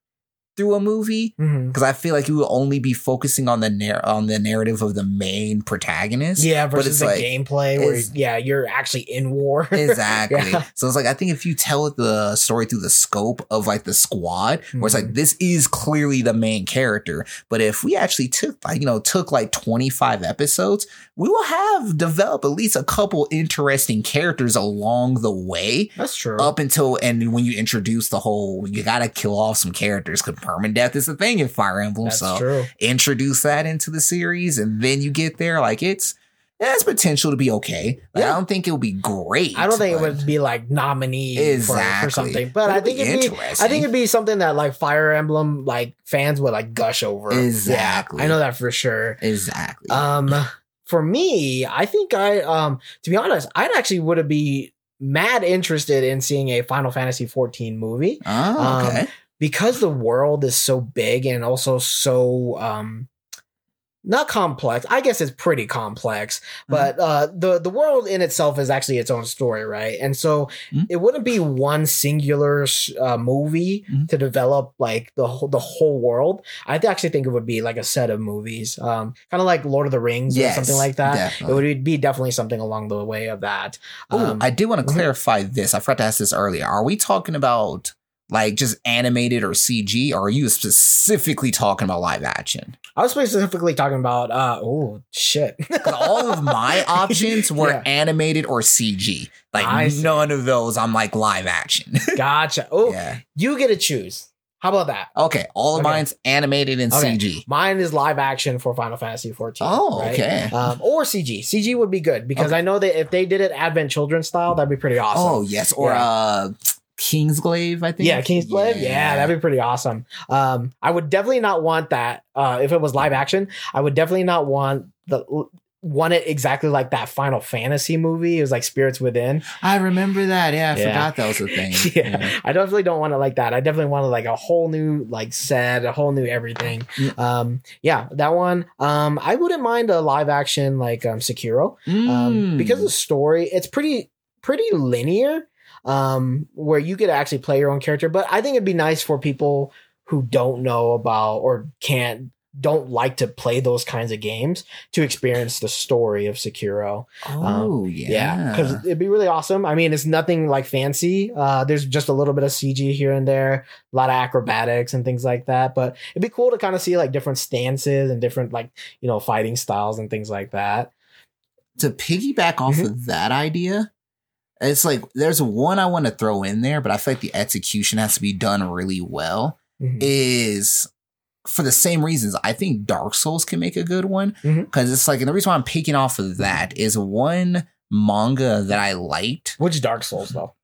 through a movie mm-hmm. because I feel like you will only be focusing on the nar- on the narrative of the main protagonist. Yeah, but versus it's the like- gameplay where yeah, you're actually in war. Exactly. Yeah. So it's like I think if you tell the story through the scope of like the squad, where it's like mm-hmm. this is clearly the main character, but if we actually took like you know took like twenty five episodes, we will have developed at least a couple interesting characters along the way. That's true. up until and when you introduce the whole you gotta kill off some characters permanent death is a thing in Fire Emblem. That's so true. introduce that into the series and then you get there like it's it has potential to be okay. Like, Yeah. I don't think it would be great. I don't think it would be like nominee for, for Exactly. something, but, But I it'd think it'd be. I think it'd be something that like Fire Emblem like fans would like gush over. Exactly. Yeah, I know that for sure. exactly. Um, for me, I think I um to be honest, I'd actually would have be mad interested in seeing a Final Fantasy 14 movie oh, um, okay. Because the world is so big and also so um not complex. I guess it's pretty complex, Mm-hmm. but uh the the world in itself is actually its own story, right? And so Mhm. it wouldn't be one singular uh, movie Mhm. to develop like the whole the whole world. I actually think it would be like a set of movies, um, kind of like Lord of the Rings Yes, or something like that. definitely. It would be definitely something along the way of that. Oh, Um, I did want to clarify this. I forgot to ask this earlier. Are we talking about like just animated or CG, or are you specifically talking about live action? I was specifically talking about uh oh shit. all of my options were Yeah. animated or CG. Like I see. none of those. I'm like live action. Gotcha. Oh, yeah. you get to choose. How about that? Okay. All of Okay. mine's animated and Okay. CG. Mine is live action for Final Fantasy 14. Oh, right? okay. Um, or CG. CG would be good because Okay. I know that if they did it Advent Children style, that'd be pretty awesome. Oh yes. Or Yeah. uh, Kingsglaive. I think. Yeah, Kingsblade. Yeah. that'd be pretty awesome. Um, I would definitely not want that. Uh, if it was live action, I would definitely not want the want it exactly like that Final Fantasy movie. It was like Spirits Within. I remember that. Yeah, I Yeah. forgot that was a thing. yeah, I definitely don't want it like that. I definitely wanted like a whole new like set, a whole new everything. Yeah. Um, yeah, that one. Um, I wouldn't mind a live action like um Sekiro. Um, Mm. because the story it's pretty pretty linear. Um, where you could actually play your own character, but I think it'd be nice for people who don't know about or can't don't like to play those kinds of games to experience the story of Sekiro. Oh um, Yeah, yeah. because it'd be really awesome. I mean, it's nothing like fancy. Uh, there's just a little bit of CG here and there, a lot of acrobatics and things like that. But it'd be cool to kind of see like different stances and different like you know fighting styles and things like that. to piggyback off Mhm. of that idea, It's like there's one I want to throw in there, but I feel like the execution has to be done really well. Mhm. Is for the same reasons I think Dark Souls can make a good one because it's like, and the reason why I'm picking off of that is one manga that I liked. Which Dark Souls though?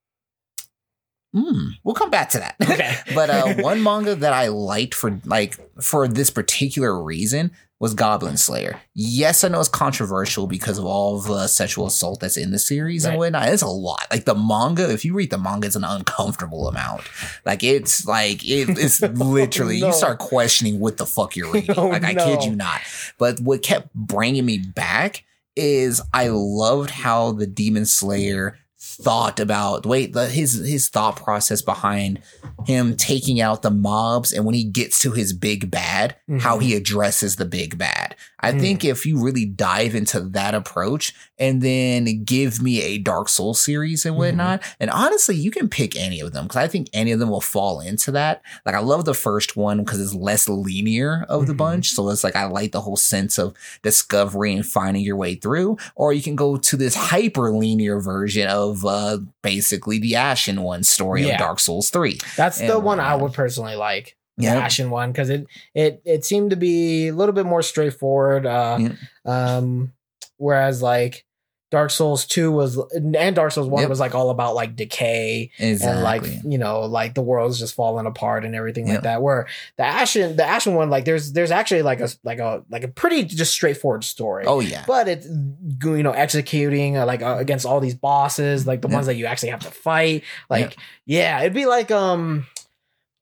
Hmm, we'll come back to that. Okay. but uh, one manga that I liked for like for this particular reason was Goblin Slayer. Yes, I know it's controversial because of all of the sexual assault that's in the series and whatnot. It's a lot. Like the manga, if you read the manga, it's an uncomfortable amount. Like it's like it, it's literally No. you start questioning what the fuck you're reading. Oh, like I kid you not. But what kept bringing me back is I loved how the Demon Slayer thought about wait the, his his thought process behind him taking out the mobs and when he gets to his big bad how Mhm. he addresses the big bad i Mm. think if you really dive into that approach and then give me a dark soul series and Mhm. whatnot and honestly you can pick any of them because i think any of them will fall into that like i love the first one because it's less linear of the Mhm. bunch so it's like i like the whole sense of discovery and finding your way through or you can go to this hyper linear version of uh basically the ashen one story Yeah. of dark souls 3 That's the And one I would personally like. The Yep. Ashen one because it it it seemed to be a little bit more straightforward. Uh, Yep. um, whereas like Dark Souls two was and Dark Souls one Yep. was like all about like decay exactly and like you know like the world's just falling apart and everything Yep. like that. Where the Ashen the Ashen one like there's there's actually like a like a like a pretty just straightforward story. oh yeah But it's you know executing uh, like uh, against all these bosses, like the Yep. ones that you actually have to fight. Like yeah, it'd be like um.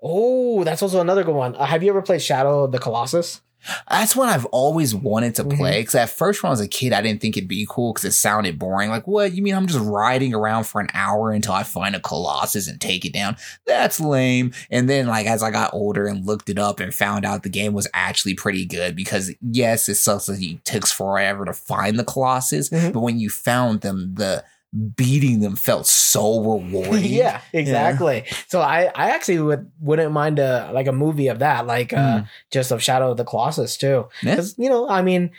Oh, that's also another good one. Uh, have you ever played Shadow of the Colossus? That's one I've always wanted to Mhm. play. Because at first, when I was a kid, I didn't think it'd be cool because it sounded boring. Like, what? You mean I'm just riding around for an hour until I find a Colossus and take it down? That's lame. And then, like, as I got older and looked it up and found out the game was actually pretty good because, yes, it sucks that it takes forever to find the Colossus. Mhm. But when you found them, the beating them felt so rewarding. yeah, exactly. So I, I actually would wouldn't mind a like a movie of that, like uh, Mm. just of Shadow of the Colossus too. Yeah. Because you know, I mean,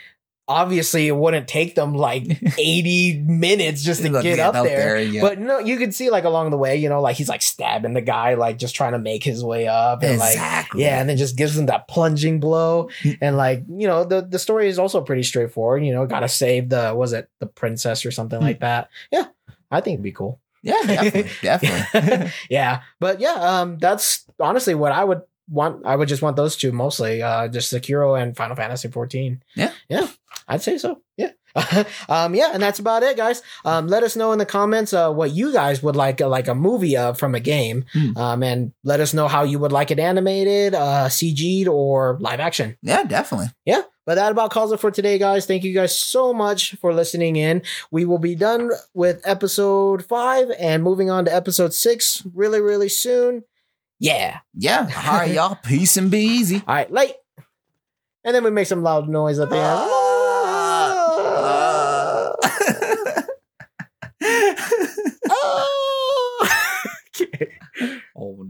obviously it wouldn't take them like eighty minutes just to Look, get up there. yeah. But no, you could see like along the way, you know, like he's like stabbing the guy, like just trying to make his way up, and like exactly. Yeah, and then just gives him that plunging blow. And like, you know, the the story is also pretty straightforward. You know, gotta save the was it the princess or something Mm. like that. Yeah. I think it'd be cool. Yeah, definitely. definitely. yeah. But yeah, um that's honestly what I would want I would just want those two mostly. Uh just Sekiro and Final Fantasy 14. Yeah. Yeah. I'd say so. Yeah. um yeah, and that's about it guys. Um let us know in the comments uh what you guys would like uh, like a movie of from a game. Hmm. Um and let us know how you would like it animated, uh CG'd or live action. yeah, definitely. Yeah. But that about calls it for today, guys. Thank you guys so much for listening in. We will be done with episode five and moving on to episode six really, really soon. Yeah. Yeah. All right, y'all. Peace and be easy. All right, late. And then we make some loud noise at the end. Ah.